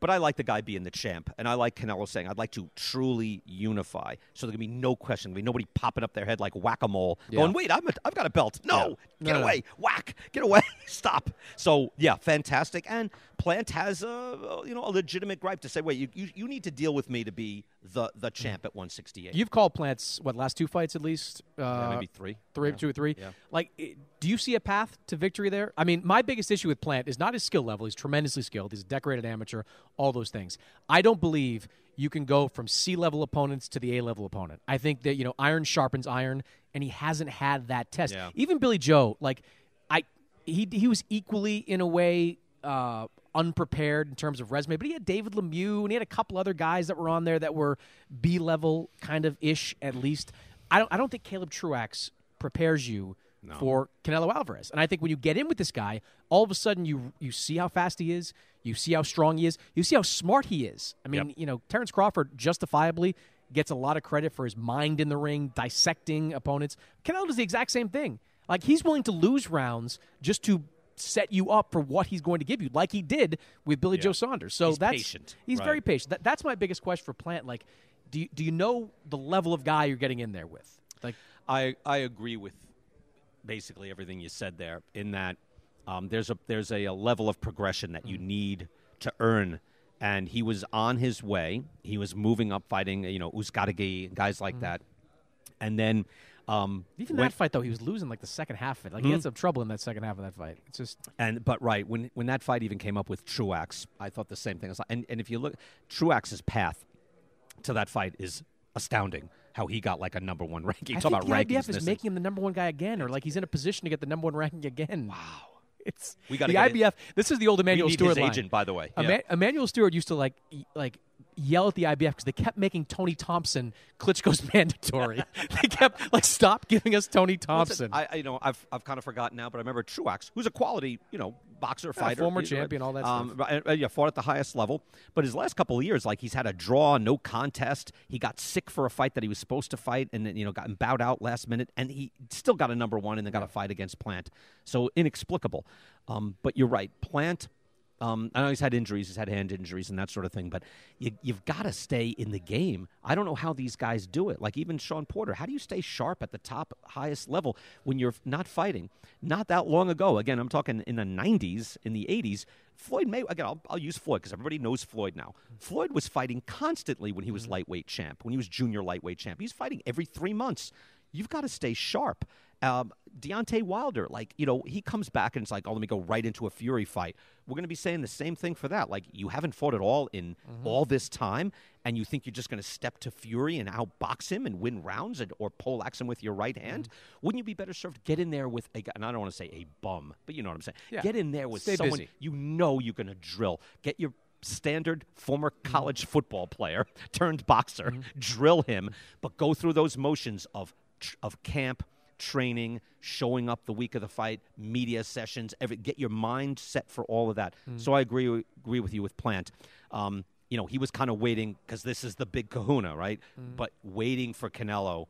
But I like the guy being the champ, and I like Canelo saying, "I'd like to truly unify." So there can be no question, there'll be nobody popping up their head like whack a mole, Yeah. going, "Wait, I'm a, I've got a belt." No, Yeah. get No, no. away, whack, get away, stop. So yeah, fantastic. And Plant has a you know a legitimate gripe to say, "Wait, you, you, you need to deal with me to be the the champ at 168." you've called Plants what last two fights at least? Uh, maybe three. Three, Yeah. two or three. Yeah. Like, do you see a path to victory there? I mean, my biggest issue with Plant is not his skill level. He's tremendously skilled. He's a decorated amateur. All those things. I don't believe you can go from C level opponents to the A level opponent. I think that you know iron sharpens iron, and he hasn't had that test. Yeah. Even Billy Joe, like I, he he was equally in a way. Uh, unprepared in terms of resume, but he had David Lemieux and he had a couple other guys that were on there that were B level kind of ish at least. I don't I don't think Caleb Truax prepares you for Canelo Alvarez. And I think when you get in with this guy, all of a sudden you you see how fast he is, you see how strong he is, you see how smart he is. I mean, Yep. you know, Terence Crawford justifiably gets a lot of credit for his mind in the ring, dissecting opponents. Canelo does the exact same thing. Like he's willing to lose rounds just to set you up for what he's going to give you, like he did with Billy Joe Saunders. So He's that's patient, He's right. very patient. That, that's my biggest question for Plant. Like, do you, do you know the level of guy you're getting in there with? Like, I, I agree with basically everything you said there. In that um, there's a there's a, a level of progression that you Mm. need to earn, and he was on his way. He was moving up, fighting you know Uzcategui, guys like that, and then um, even when- that fight though, he was losing like the second half of it. Like he had some trouble in that second half of that fight. It's just And but right when when that fight even came up with Truax, I thought the same thing. Like- And and if you look, Truax's path to that fight is astounding. How he got like a number one ranking. I Talk about the rankings IBF is missing. making him the number one guy again, or like he's in a position to get the number one ranking again. Wow. It's We gotta the it- IBF. This is the old Emanuel Steward his line. agent, by the way. Yeah. Emanuel Steward used to like like yell at the IBF because they kept making Tony Thompson Klitschko's mandatory. they kept like stop giving us Tony Listen, Thompson. I, I you know I've I've kind of forgotten now, but I remember Truax, who's a quality you know boxer fighter, former you know, champion, all that um, stuff. uh, Yeah, fought at the highest level. But his last couple of years, like he's had a draw, no contest. He got sick for a fight that he was supposed to fight, and then you know got bowed out last minute, and he still got a number one, and then got a fight against Plant. So inexplicable. Um, but you're right, Plant. Um, I know he's had injuries, he's had hand injuries and that sort of thing, but you, you've got to stay in the game. I don't know how these guys do it. Like even Sean Porter, how do you stay sharp at the top, highest level when you're not fighting? Not that long ago, again, I'm talking in the 90s, in the 80s, Floyd May, again, I'll, I'll use Floyd because everybody knows Floyd now. Floyd was fighting constantly when he was lightweight champ, when he was junior lightweight champ. He's fighting every three months. You've got to stay sharp. Um, Deontay Wilder, like, you know, he comes back and it's like, oh, let me go right into a Fury fight. We're going to be saying the same thing for that. Like, you haven't fought at all in all this time, and you think you're just going to step to Fury and outbox him and win rounds and, or poleaxe him with your right hand? Wouldn't you be better served get in there with a guy, and I don't want to say a bum, but you know what I'm saying? Yeah. Get in there with Stay someone busy. you know you're going to drill. Get your standard former Mm-hmm. college football player turned boxer, drill him, but go through those motions of of camp, training, showing up the week of the fight, media sessions, every, get your mind set for all of that. Mm. So I agree agree with you with Plant. Um, you know, he was kind of waiting because this is the big kahuna, right? Mm. But waiting for Canelo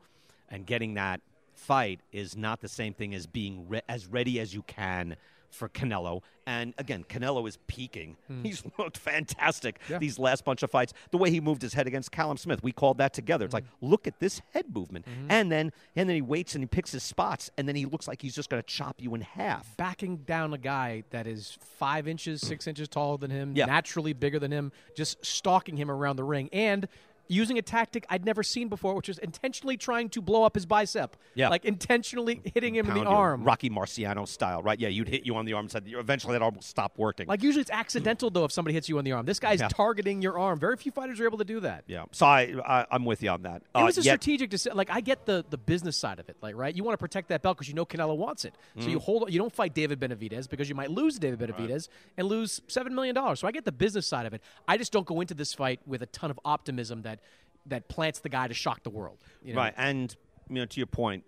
and getting that fight is not the same thing as being re- as ready as you can for Canelo. And again, Canelo is peaking. He's looked fantastic. Yeah. these last bunch of fights. The way he moved his head against Callum Smith, we called that together. It's like, Hmm. look at this head movement. Mm-hmm. And then and then he waits and he picks his spots, and then he looks like he's just going to chop you in half. backing down a guy that is five inches, six inches taller than him, Yeah. naturally bigger than him, just stalking him around the ring. And using a tactic I'd never seen before, which is intentionally trying to blow up his bicep. Yeah. like intentionally hitting him in the arm. Rocky Marciano style, right? Yeah, you'd hit you on the arm. And said eventually that arm will stop working. Like usually it's accidental though if somebody hits you on the arm. This guy's Yeah. targeting your arm. Very few fighters are able to do that. yeah, so I, I I'm with you on that. It Uh, was a yet- strategic decision. Like I get the the business side of it, like right. You want to protect that belt because you know Canelo wants it. So you Mhm. hold. You don't fight David Benavidez because you might lose David Benavidez and lose seven million dollars. So I get the business side of it. I just don't go into this fight with a ton of optimism that that plants the guy to shock the world. you know? Right, and you know, to your point,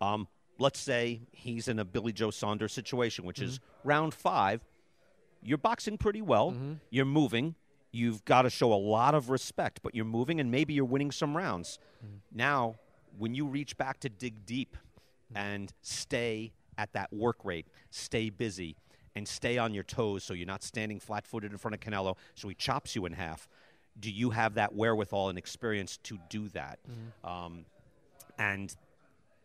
um, let's say he's in a Billy Joe Saunders situation, which is Mm-hmm. round five. You're boxing pretty well. You're moving. You've got to show a lot of respect, but you're moving, and maybe you're winning some rounds. Mm-hmm. Now, when you reach back to dig deep and stay at that work rate, stay busy, and stay on your toes so you're not standing flat footed in front of Canelo, so he chops you in half. Do you have that wherewithal and experience to do that? Um, and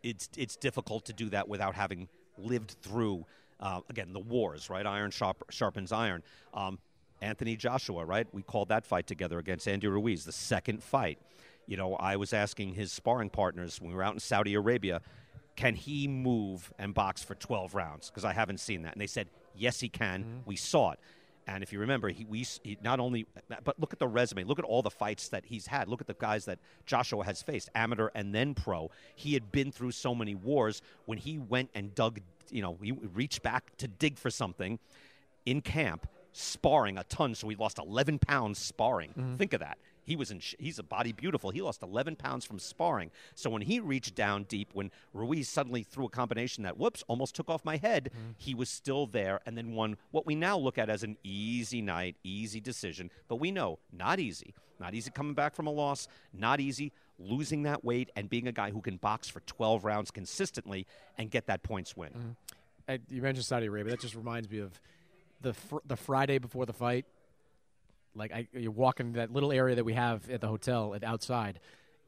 it's it's difficult to do that without having lived through uh, again the wars, right? Iron sharp, sharpens iron. Um, Anthony Joshua, right? We called that fight together against Andy Ruiz, the second fight. You know, I was asking his sparring partners when we were out in Saudi Arabia, can he move and box for 12 rounds? Because I haven't seen that, and they said yes, he can. We saw it. And if you remember, he, we, he not only, but look at the resume. Look at all the fights that he's had. Look at the guys that Joshua has faced, amateur and then pro. He had been through so many wars. When he went and dug, you know, he reached back to dig for something in camp, sparring a ton. So he lost 11 pounds sparring. Mm-hmm. Think of that. He was in. sh- He's a body beautiful. He lost 11 pounds from sparring. So when he reached down deep, when Ruiz suddenly threw a combination that whoops almost took off my head, mm-hmm. he was still there and then won what we now look at as an easy night, easy decision. But we know not easy. Not easy coming back from a loss. Not easy losing that weight and being a guy who can box for 12 rounds consistently and get that points win. Mm-hmm. I, you mentioned Saudi Arabia. That just reminds me of the fr- the Friday before the fight. Like I, you walk in that little area that we have at the hotel and outside.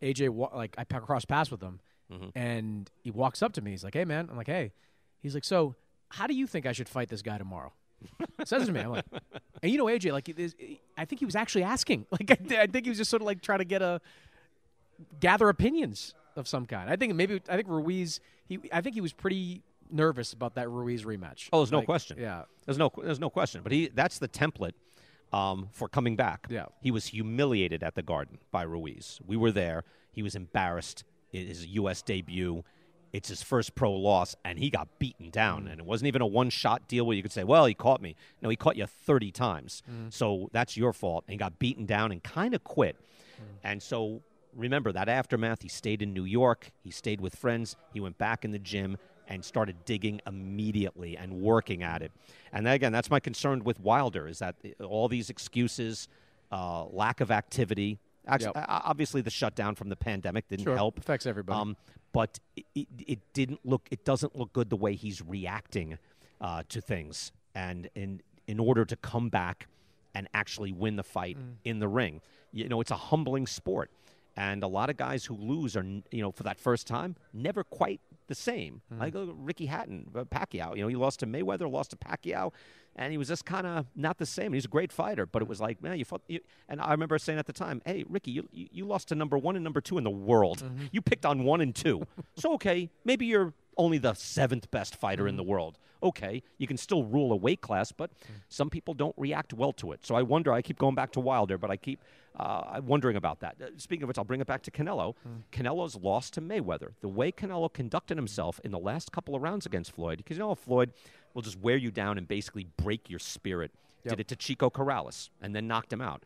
AJ, wa- like I cross paths with him, mm-hmm. and he walks up to me. He's like, "Hey, man." I'm like, "Hey." He's like, "So, how do you think I should fight this guy tomorrow?" Says to me. I'm like, and you know, AJ, like, is, I think he was actually asking. Like, I, I think he was just sort of like trying to get a gather opinions of some kind. I think maybe I think Ruiz. He I think he was pretty nervous about that Ruiz rematch. Oh, there's no question. Yeah, there's no there's no question. But he that's the template um, for coming back. Yeah. he was humiliated at the Garden by Ruiz. We were there. He was embarrassed. It is a U.S. debut. It's his first pro loss, and he got beaten down. Mm. And it wasn't even a one shot deal where you could say, "Well, he caught me." No, he caught you 30 times. Mm. So that's your fault. And he got beaten down and kind of quit. Mm. And so remember that aftermath. He stayed in New York. He stayed with friends. He went back in the gym and started digging immediately and working at it. And again, that's my concern with Wilder is that all these excuses, uh, lack of activity. Actually, Yep. obviously, the shutdown from the pandemic didn't Sure, help. affects everybody. Um, but it, it, it didn't look. It doesn't look good the way he's reacting uh, to things. And in in order to come back and actually win the fight Mm. in the ring, you know, it's a humbling sport. And a lot of guys who lose are, you know, for that first time, never quite the same. Mm. Like Ricky Hatton, uh, Pacquiao. You know, he lost to Mayweather, lost to Pacquiao, and he was just kind of not the same. He's a great fighter, but it was like, man, you fought. You, and I remember saying at the time, hey, Ricky, you, you, you lost to number one and number two in the world. Mm-hmm. You picked on one and two. so, okay, maybe you're only the seventh best fighter in the world. Okay, you can still rule a weight class, but some people don't react well to it. So I wonder. I keep going back to Wilder, but I keep uh, wondering about that. Uh, speaking of which, I'll bring it back to Canelo. Canelo's lost to Mayweather. The way Canelo conducted himself in the last couple of rounds against Floyd, because you know Floyd will just wear you down and basically break your spirit. Did it to Chico Corrales and then knocked him out.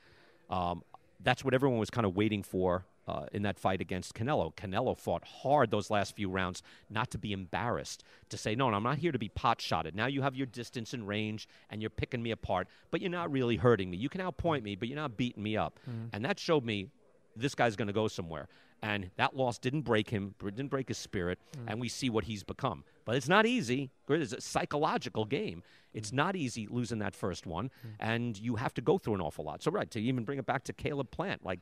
Um, that's what everyone was kind of waiting for uh, in that fight against Canelo. Canelo fought hard those last few rounds not to be embarrassed, to say, no, no, I'm not here to be pot shotted. Now you have your distance and range and you're picking me apart, but you're not really hurting me. You can outpoint me, but you're not beating me up. Mm-hmm. And that showed me this guy's going to go somewhere. And that loss didn't break him, didn't break his spirit, mm. and we see what he's become. But it's not easy. It's a psychological game. It's mm. not easy losing that first one, mm. and you have to go through an awful lot. So, right, to even bring it back to Caleb Plant, like,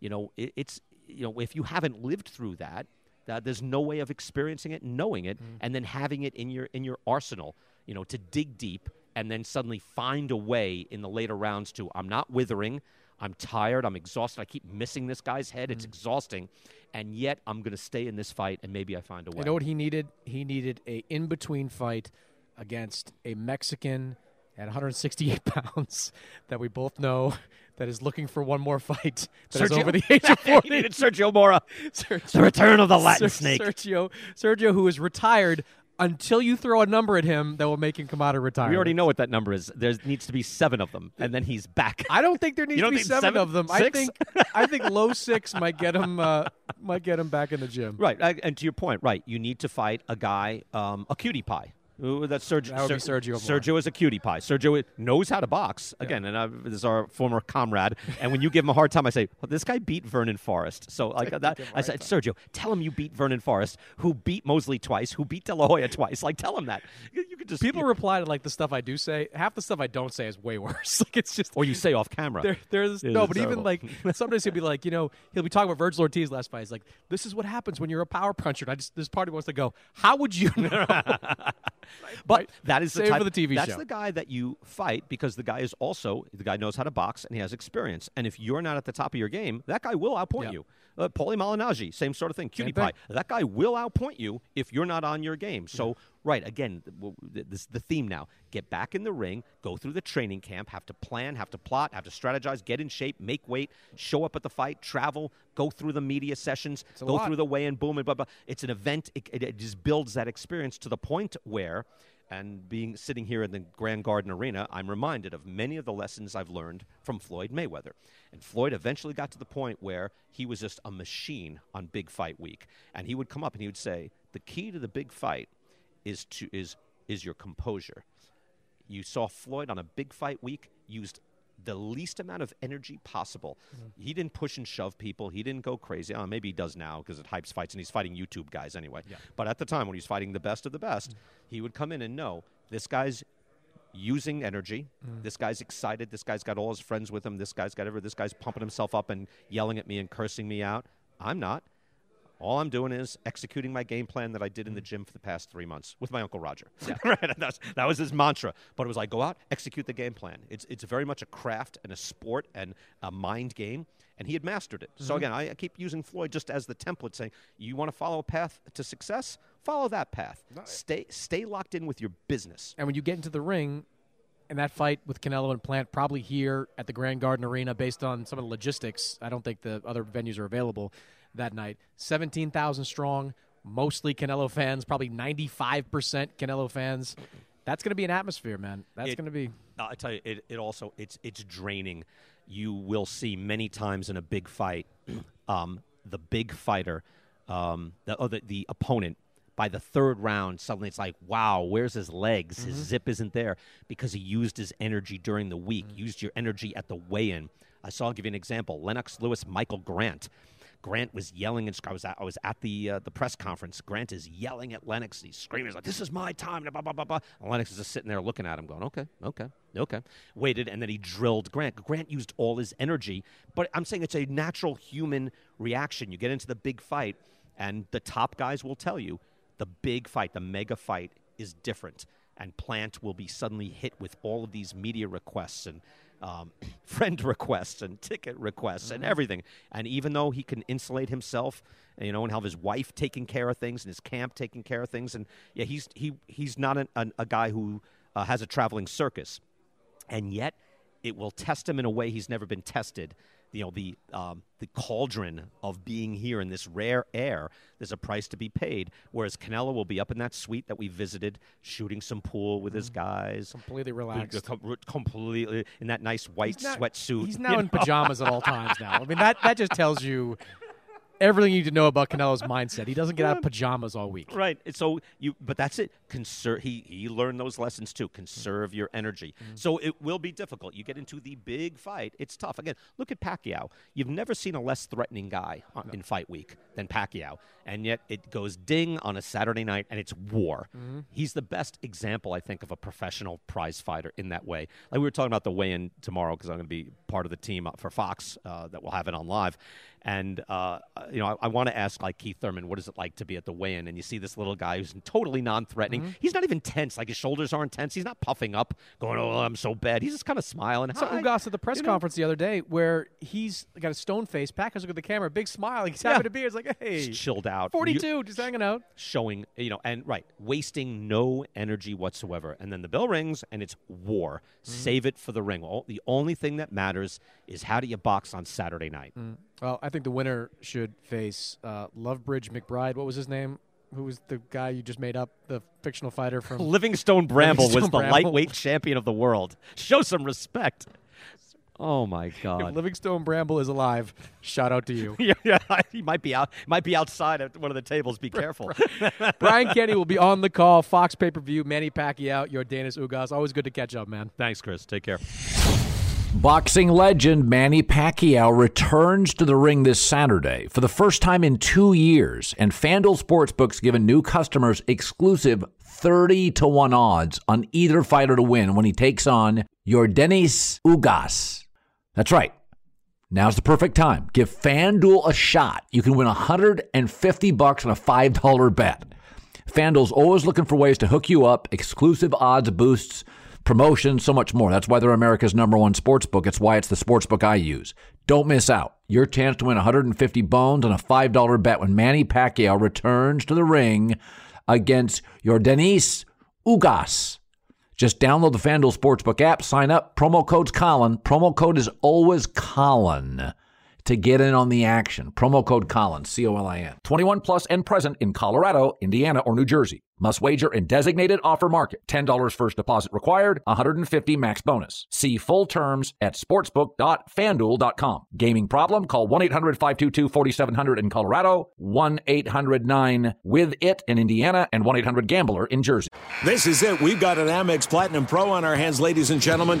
you know, it, it's, you know, if you haven't lived through that, that there's no way of experiencing it, knowing it, and then having it in your in your arsenal, you know, to dig deep and then suddenly find a way in the later rounds to I'm not withering, I'm tired. I'm exhausted. I keep missing this guy's head. It's Mm. exhausting, and yet I'm going to stay in this fight, and maybe I find a way. You know what he needed? He needed a in between fight against a Mexican at 168 pounds that we both know that is looking for one more fight that is Sergio- over the age of 40. He needed Sergio Mora. Sergio- The return of the Latin Ser- snake. Sergio, Sergio, who is retired until you throw a number at him that will make him come out of retirement. We already know what that number is. There needs to be seven of them, and then he's back. I don't think there needs to be seven, seven? of them. I think I think low six might get him uh, might get him back in the gym. Right, and to your point, right, you need to fight a guy, um, a cutie pie. Ooh, that's Sergio. That would be Sergio. Sergio is a cutie pie. Sergio knows how to box again, and uh, this is our former comrade. And when you give him a hard time, I say, well, "This guy beat Vernon Forrest." So like that, I him a I hard said, "Sergio, tell him you beat Vernon Forrest, who beat Mosley twice, who beat De La Hoya twice. Like, tell him that. You, you could just People you- reply to like the stuff I do say. Half the stuff I don't say is way worse. like it's just or you say off camera. There, there's It no, but even like sometimes he'll be like, you know, he'll be talking about Vergil Ortiz last fight. He's like, this is what happens when you're a power puncher. And I just this party wants to go. How would you know? But that is the Save type, for the TV That's show. the guy that you fight because the guy is also the guy knows how to box and he has experience. And if you're not at the top of your game, that guy will outpoint Yeah. you. Uh, Paulie Malignaggi, same sort of thing. Cutie thing. pie. That guy will outpoint you if you're not on your game. So right again, th- w- th- this is the theme now. Get back in the ring, go through the training camp, have to plan, have to plot, have to strategize, get in shape, make weight, show up at the fight, travel, go through the media sessions, go lot. through the weigh-in, boom, and blah blah. It's an event. It, it, it just builds that experience to the point where and being sitting here in the Grand Garden Arena, I'm reminded of many of the lessons I've learned from Floyd Mayweather. And Floyd eventually got to the point where he was just a machine on big fight week. And he would come up and he would say, "The key to the big fight is to is is your composure." You saw Floyd on a big fight week used the least amount of energy possible. Mm-hmm. He didn't push and shove people. He didn't go crazy. Uh, maybe he does now because it hypes fights and he's fighting YouTube guys anyway. But at the time when he was fighting the best of the best, mm-hmm. he would come in and know this guy's using energy. Mm-hmm. This guy's excited. This guy's got all his friends with him. This guy's got every. This guy's pumping himself up and yelling at me and cursing me out. I'm not. All I'm doing is executing my game plan that I did in the gym for the past three months with my uncle Roger. right, and that's, that was his mantra. But it was like, go out, execute the game plan. It's it's very much a craft and a sport and a mind game, and he had mastered it. So Mhm. again, I, I keep using Floyd just as the template, saying, you want to follow a path to success, follow that path. Stay stay locked in with your business. And when you get into the ring, and that fight with Canelo and Plant, probably here at the Grand Garden Arena, based on some of the logistics, I don't think the other venues are available that night. Seventeen thousand strong, mostly Canelo fans, probably ninety-five percent Canelo fans. That's going to be an atmosphere, man. That's going to be. I tell you, it, it also it's it's draining. You will see many times in a big fight, um, the big fighter, um, the, oh, the the opponent. By the third round, suddenly it's like, wow, where's his legs? His Mm-hmm. zip isn't there because he used his energy during the week, Mm. used your energy at the weigh-in. I saw. I'll give you an example: Lennox Lewis, Michael Grant. Grant was yelling, and I was at, I was at the uh, the press conference. Grant is yelling at Lennox. He's screaming, he's like, "This is my time!" Blah blah blah blah. And Lennox is just sitting there looking at him, going, "Okay, okay, okay." Waited, and then he drilled Grant. Grant used all his energy, but I'm saying it's a natural human reaction. You get into the big fight, and the top guys will tell you the big fight, the mega fight, is different. And Plant will be suddenly hit with all of these media requests and um, friend requests and ticket requests and everything. And even though he can insulate himself, you know, and have his wife taking care of things and his camp taking care of things, and yeah, he's he he's not an, an, a guy who uh, has a traveling circus, and yet it will test him in a way he's never been tested. You know, the um, the cauldron of being here in this rare air. There's a price to be paid. Whereas Canelo will be up in that suite that we visited, shooting some pool with his guys, completely relaxed. com- completely in that nice white He's not- sweatsuit. He's now in know? pajamas at all times. Now, I mean that that just tells you everything you need to know about Canelo's mindset. He doesn't get out of pajamas all week. Right. So you, but that's it. Conserve. He he learned those lessons too. Conserve your energy. So it will be difficult. You get into the big fight. It's tough. Again, look at Pacquiao. You've never seen a less threatening guy on, in fight week than Pacquiao, and yet it goes ding on a Saturday night, and it's war. He's the best example, I think, of a professional prize fighter in that way. Like we were talking about the weigh-in tomorrow because I'm going to be part of the team for Fox uh, that will have it on live, and uh, you know, I, I want to ask like Keith Thurman, what is it like to be at the weigh-in and you see this little guy who's totally non-threatening. Mm-hmm. He's not even tense. Like his shoulders aren't tense. He's not puffing up, going, "Oh, I'm so bad." He's just kind of smiling. So. Ugas at the press You know? conference the other day, where he's got a stone face, Packers look at the camera, big smile, he's happy Yeah. to be. It's like, hey, Just chilled out. 42, You- just hanging out. showing you know and right wasting no energy whatsoever and then the bell rings and it's war Mm-hmm. save it for the ring All, the only thing that matters is how do you box on saturday night Well, I think the winner should face uh, Lovebridge McBride. What was his name? Who was the guy you just made up? The fictional fighter from livingstone bramble was the Bramble. lightweight champion of the world show some respect oh my If god Livingstone Bramble is alive, shout out to you. yeah, yeah, he might be out. Might be outside at one of the tables. Be careful. Brian Kenny will be on the call. Fox pay per view. Manny Pacquiao. Yordenis Ugas. Always good to catch up, man. Thanks, Chris. Take care. Boxing legend Manny Pacquiao returns to the ring this Saturday for the first time in two years, and FanDuel Sportsbook's given new customers exclusive 30 to 1 odds on either fighter to win when he takes on Yordenis Ugas. That's right. Now's the perfect time. Give FanDuel a shot. You can win 150 bucks on a $5 bet. FanDuel's always looking for ways to hook you up, exclusive odds boosts, promotions, so much more. That's why they're America's number one sports book. It's why it's the sports book I use. Don't miss out. Your chance to win 150 bones on a $5 bet when Manny Pacquiao returns to the ring against Yordenis Ugas. Just download the FanDuel Sportsbook app, sign up. Promo code's Colin. Promo code is always Colin to get in on the action. Promo code Colin, C O L I N. 21 plus and present in Colorado, Indiana, or New Jersey. Must wager in designated offer market. $10 first deposit required, 150 max bonus. See full terms at sportsbook.fanduel.com. Gaming problem? Call 1 800 522 4700 in Colorado, 1 800 9 with it in Indiana, and 1 800 Gambler in Jersey. This is it. We've got an Amex Platinum Pro on our hands, ladies and gentlemen.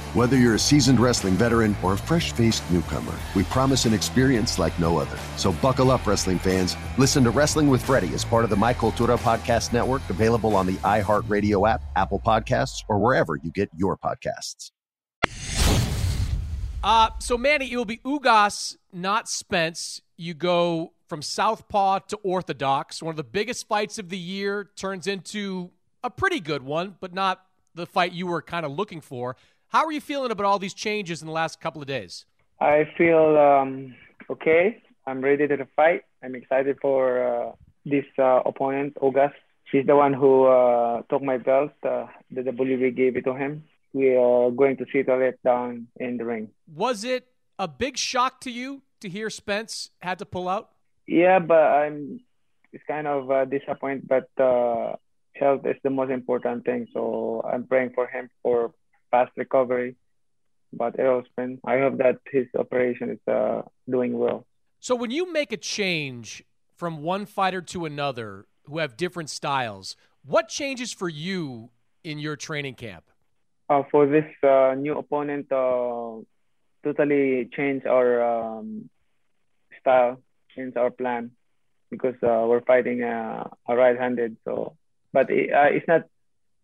Whether you're a seasoned wrestling veteran or a fresh faced newcomer, we promise an experience like no other. So buckle up, wrestling fans. Listen to Wrestling with Freddie as part of the My Cultura Podcast Network, available on the iHeartRadio app, Apple Podcasts, or wherever you get your podcasts. Uh, so Manny, it will be Ugas, not Spence. You go from southpaw to orthodox. One of the biggest fights of the year turns into a pretty good one, but not the fight you were kind of looking for. How are you feeling about all these changes in the last couple of days? I feel um, okay. I'm ready to fight. I'm excited for uh, this uh, opponent, Ugas. He's the one who uh, took my belt. Uh, the WBA gave it to him. We are going to settle it down in the ring. Was it a big shock to you to hear Spence had to pull out? Yeah, but I'm. It's kind of uh, disappointed, but uh, health is the most important thing. So I'm praying for him for fast recovery. But Errol I hope that his operation is uh, doing well. So when you make a change from one fighter to another who have different styles, what changes for you in your training camp? Uh, for this uh, new opponent, uh, totally change our um, style, change our plan because uh, we're fighting uh, a right-handed. So, but it, uh, it's not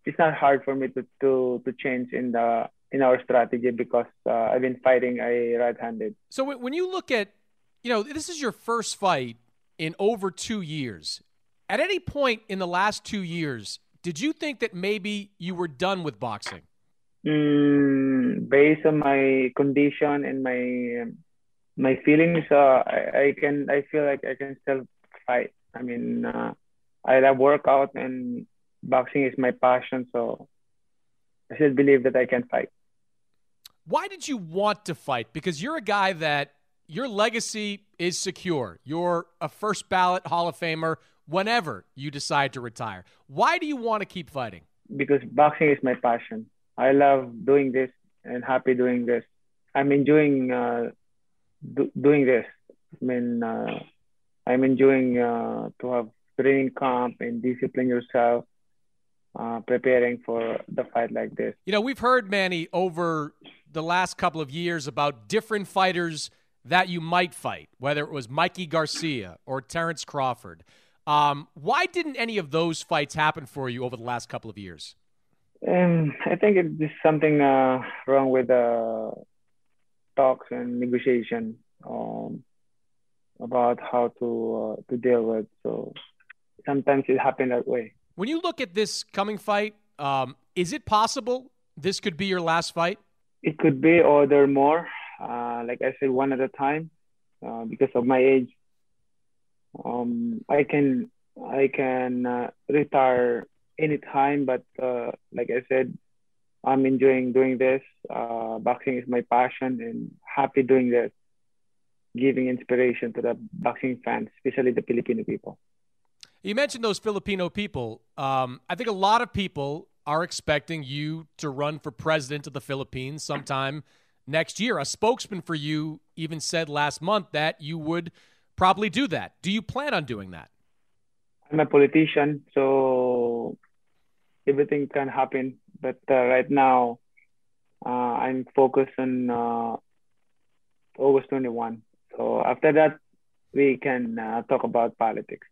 it's not hard for me to, to to change in the in our strategy because uh, I've been fighting a right-handed. So when you look at, you know, this is your first fight in over two years. At any point in the last two years, did you think that maybe you were done with boxing? Mm, based on my condition and my my feelings, uh, I, I can I feel like I can still fight. I mean, uh, I love workout and boxing is my passion, so I still believe that I can fight. Why did you want to fight? Because you're a guy that your legacy is secure. You're a first ballot Hall of Famer whenever you decide to retire. Why do you want to keep fighting? Because boxing is my passion. I love doing this and happy doing this. I'm enjoying uh, do, doing this. I mean, uh, I'm enjoying uh, to have training camp and discipline yourself, uh, preparing for the fight like this. You know, we've heard Manny over the last couple of years about different fighters that you might fight, whether it was Mikey Garcia or Terence Crawford. Um, why didn't any of those fights happen for you over the last couple of years? Um, I think it's just something uh, wrong with the talks and negotiation um, about how to uh, to deal with. So sometimes it happened that way. When you look at this coming fight, um, is it possible this could be your last fight? It could be, or there are more. Uh, like I said, one at a time, uh, because of my age. Um, I can I can uh, retire anytime, but uh, like I said, I'm enjoying doing this. Uh, boxing is my passion, and happy doing this, giving inspiration to the boxing fans, especially the Filipino people. You mentioned those Filipino people. Um, I think a lot of people are expecting you to run for president of the Philippines sometime next year. A spokesman for you even said last month that you would probably do that. Do you plan on doing that? I'm a politician, so everything can happen. But uh, right now, uh, I'm focused on uh, August 21. So after that, we can uh, talk about politics.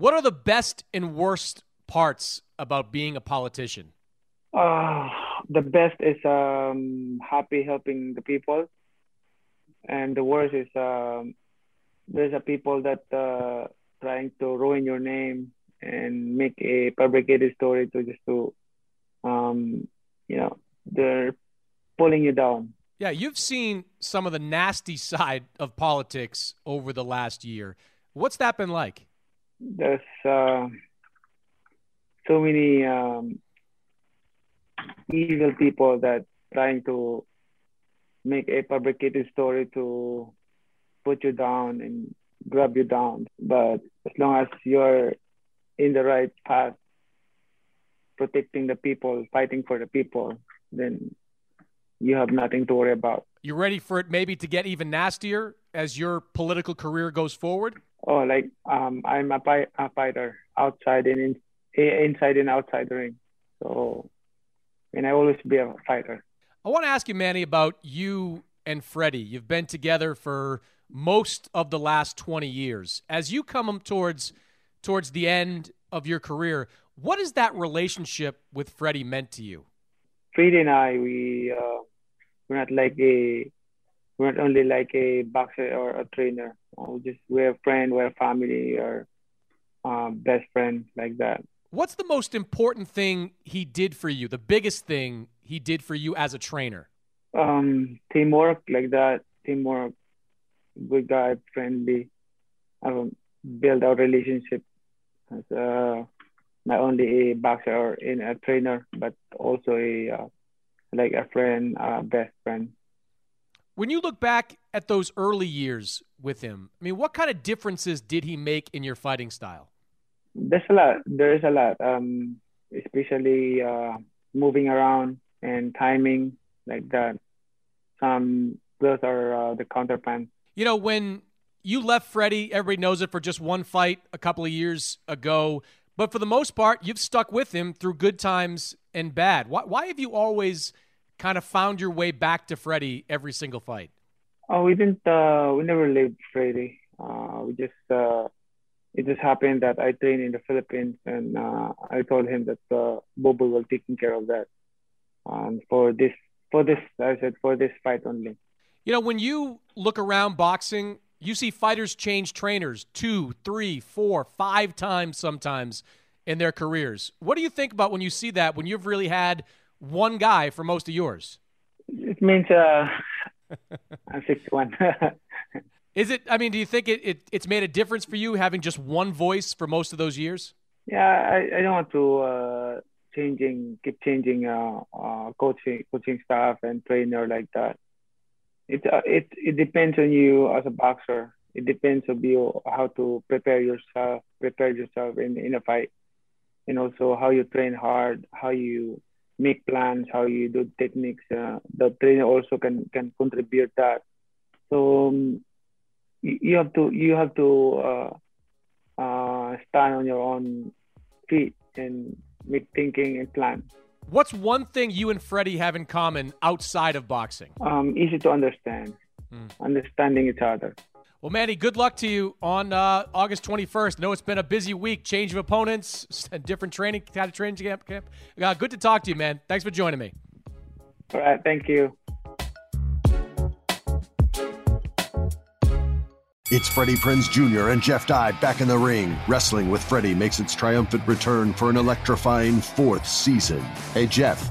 What are the best and worst parts about being a politician? Uh, the best is um, happy helping the people, and the worst is um, there's a people that uh, trying to ruin your name and make a fabricated story to just to, um, you know, they're pulling you down. Yeah, you've seen some of the nasty side of politics over the last year. What's that been like? There's uh, so many um, evil people that trying to make a fabricated story to put you down and grab you down. But as long as you're in the right path, protecting the people, fighting for the people, then you have nothing to worry about. You ready for it maybe to get even nastier as your political career goes forward? Oh, like um, I'm a, fi- a fighter outside and in, inside and outside the ring. So, and I always be a fighter. I want to ask you, Manny, about you and Freddie. You've been together for most of the last 20 years. As you come towards towards the end of your career, what has that relationship with Freddie meant to you? Freddie and I, we uh, we're not like a we're not only like a boxer or a trainer. We just we're a friend, we're a family, or um, best friend like that. What's the most important thing he did for you? The biggest thing he did for you as a trainer? Um, teamwork like that. Teamwork, good guy, friendly. Um, build our relationship as uh, not only a boxer or in a trainer, but also a uh, like a friend, uh, best friend. When you look back at those early years with him, I mean, what kind of differences did he make in your fighting style? There's a lot. There is a lot, um, especially uh, moving around and timing like that. Some those are uh, the counterpunch. You know, when you left Freddie, everybody knows it for just one fight a couple of years ago. But for the most part, you've stuck with him through good times and bad. Why, why have you always kind of found your way back to Freddie every single fight? Oh, we didn't. Uh, we never lived Freddie. Uh, we just. Uh, it just happened that I trained in the Philippines, and uh, I told him that uh, Buboy will taking care of that. Um, for this, for this, I said for this fight only. You know, when you look around boxing, you see fighters change trainers two, three, four, five times sometimes in their careers. What do you think about when you see that? When you've really had one guy for most of yours? It means uh, I'm 61. Is it? I mean, do you think it, it it's made a difference for you having just one voice for most of those years? Yeah, I, I don't want to uh, changing, keep changing uh, uh, coaching coaching staff and trainer like that. It uh, it it depends on you as a boxer. It depends on you how to prepare yourself, prepare yourself in in a fight, and also how you train hard, how you make plans, how you do techniques. Uh, the trainer also can can contribute that. So um, you, you have to you have to uh, uh, stand on your own feet and make thinking and plan. What's one thing you and Freddie have in common outside of boxing? Um, easy to understand, understanding each other. Well, Manny, good luck to you on uh, August 21st. I know it's been a busy week, change of opponents, different training, kind of training camp. camp. Uh, good to talk to you, man. Thanks for joining me. All right, thank you. It's Freddie Prinze Jr. and Jeff Dye back in the ring. Wrestling with Freddie makes its triumphant return for an electrifying fourth season. Hey, Jeff,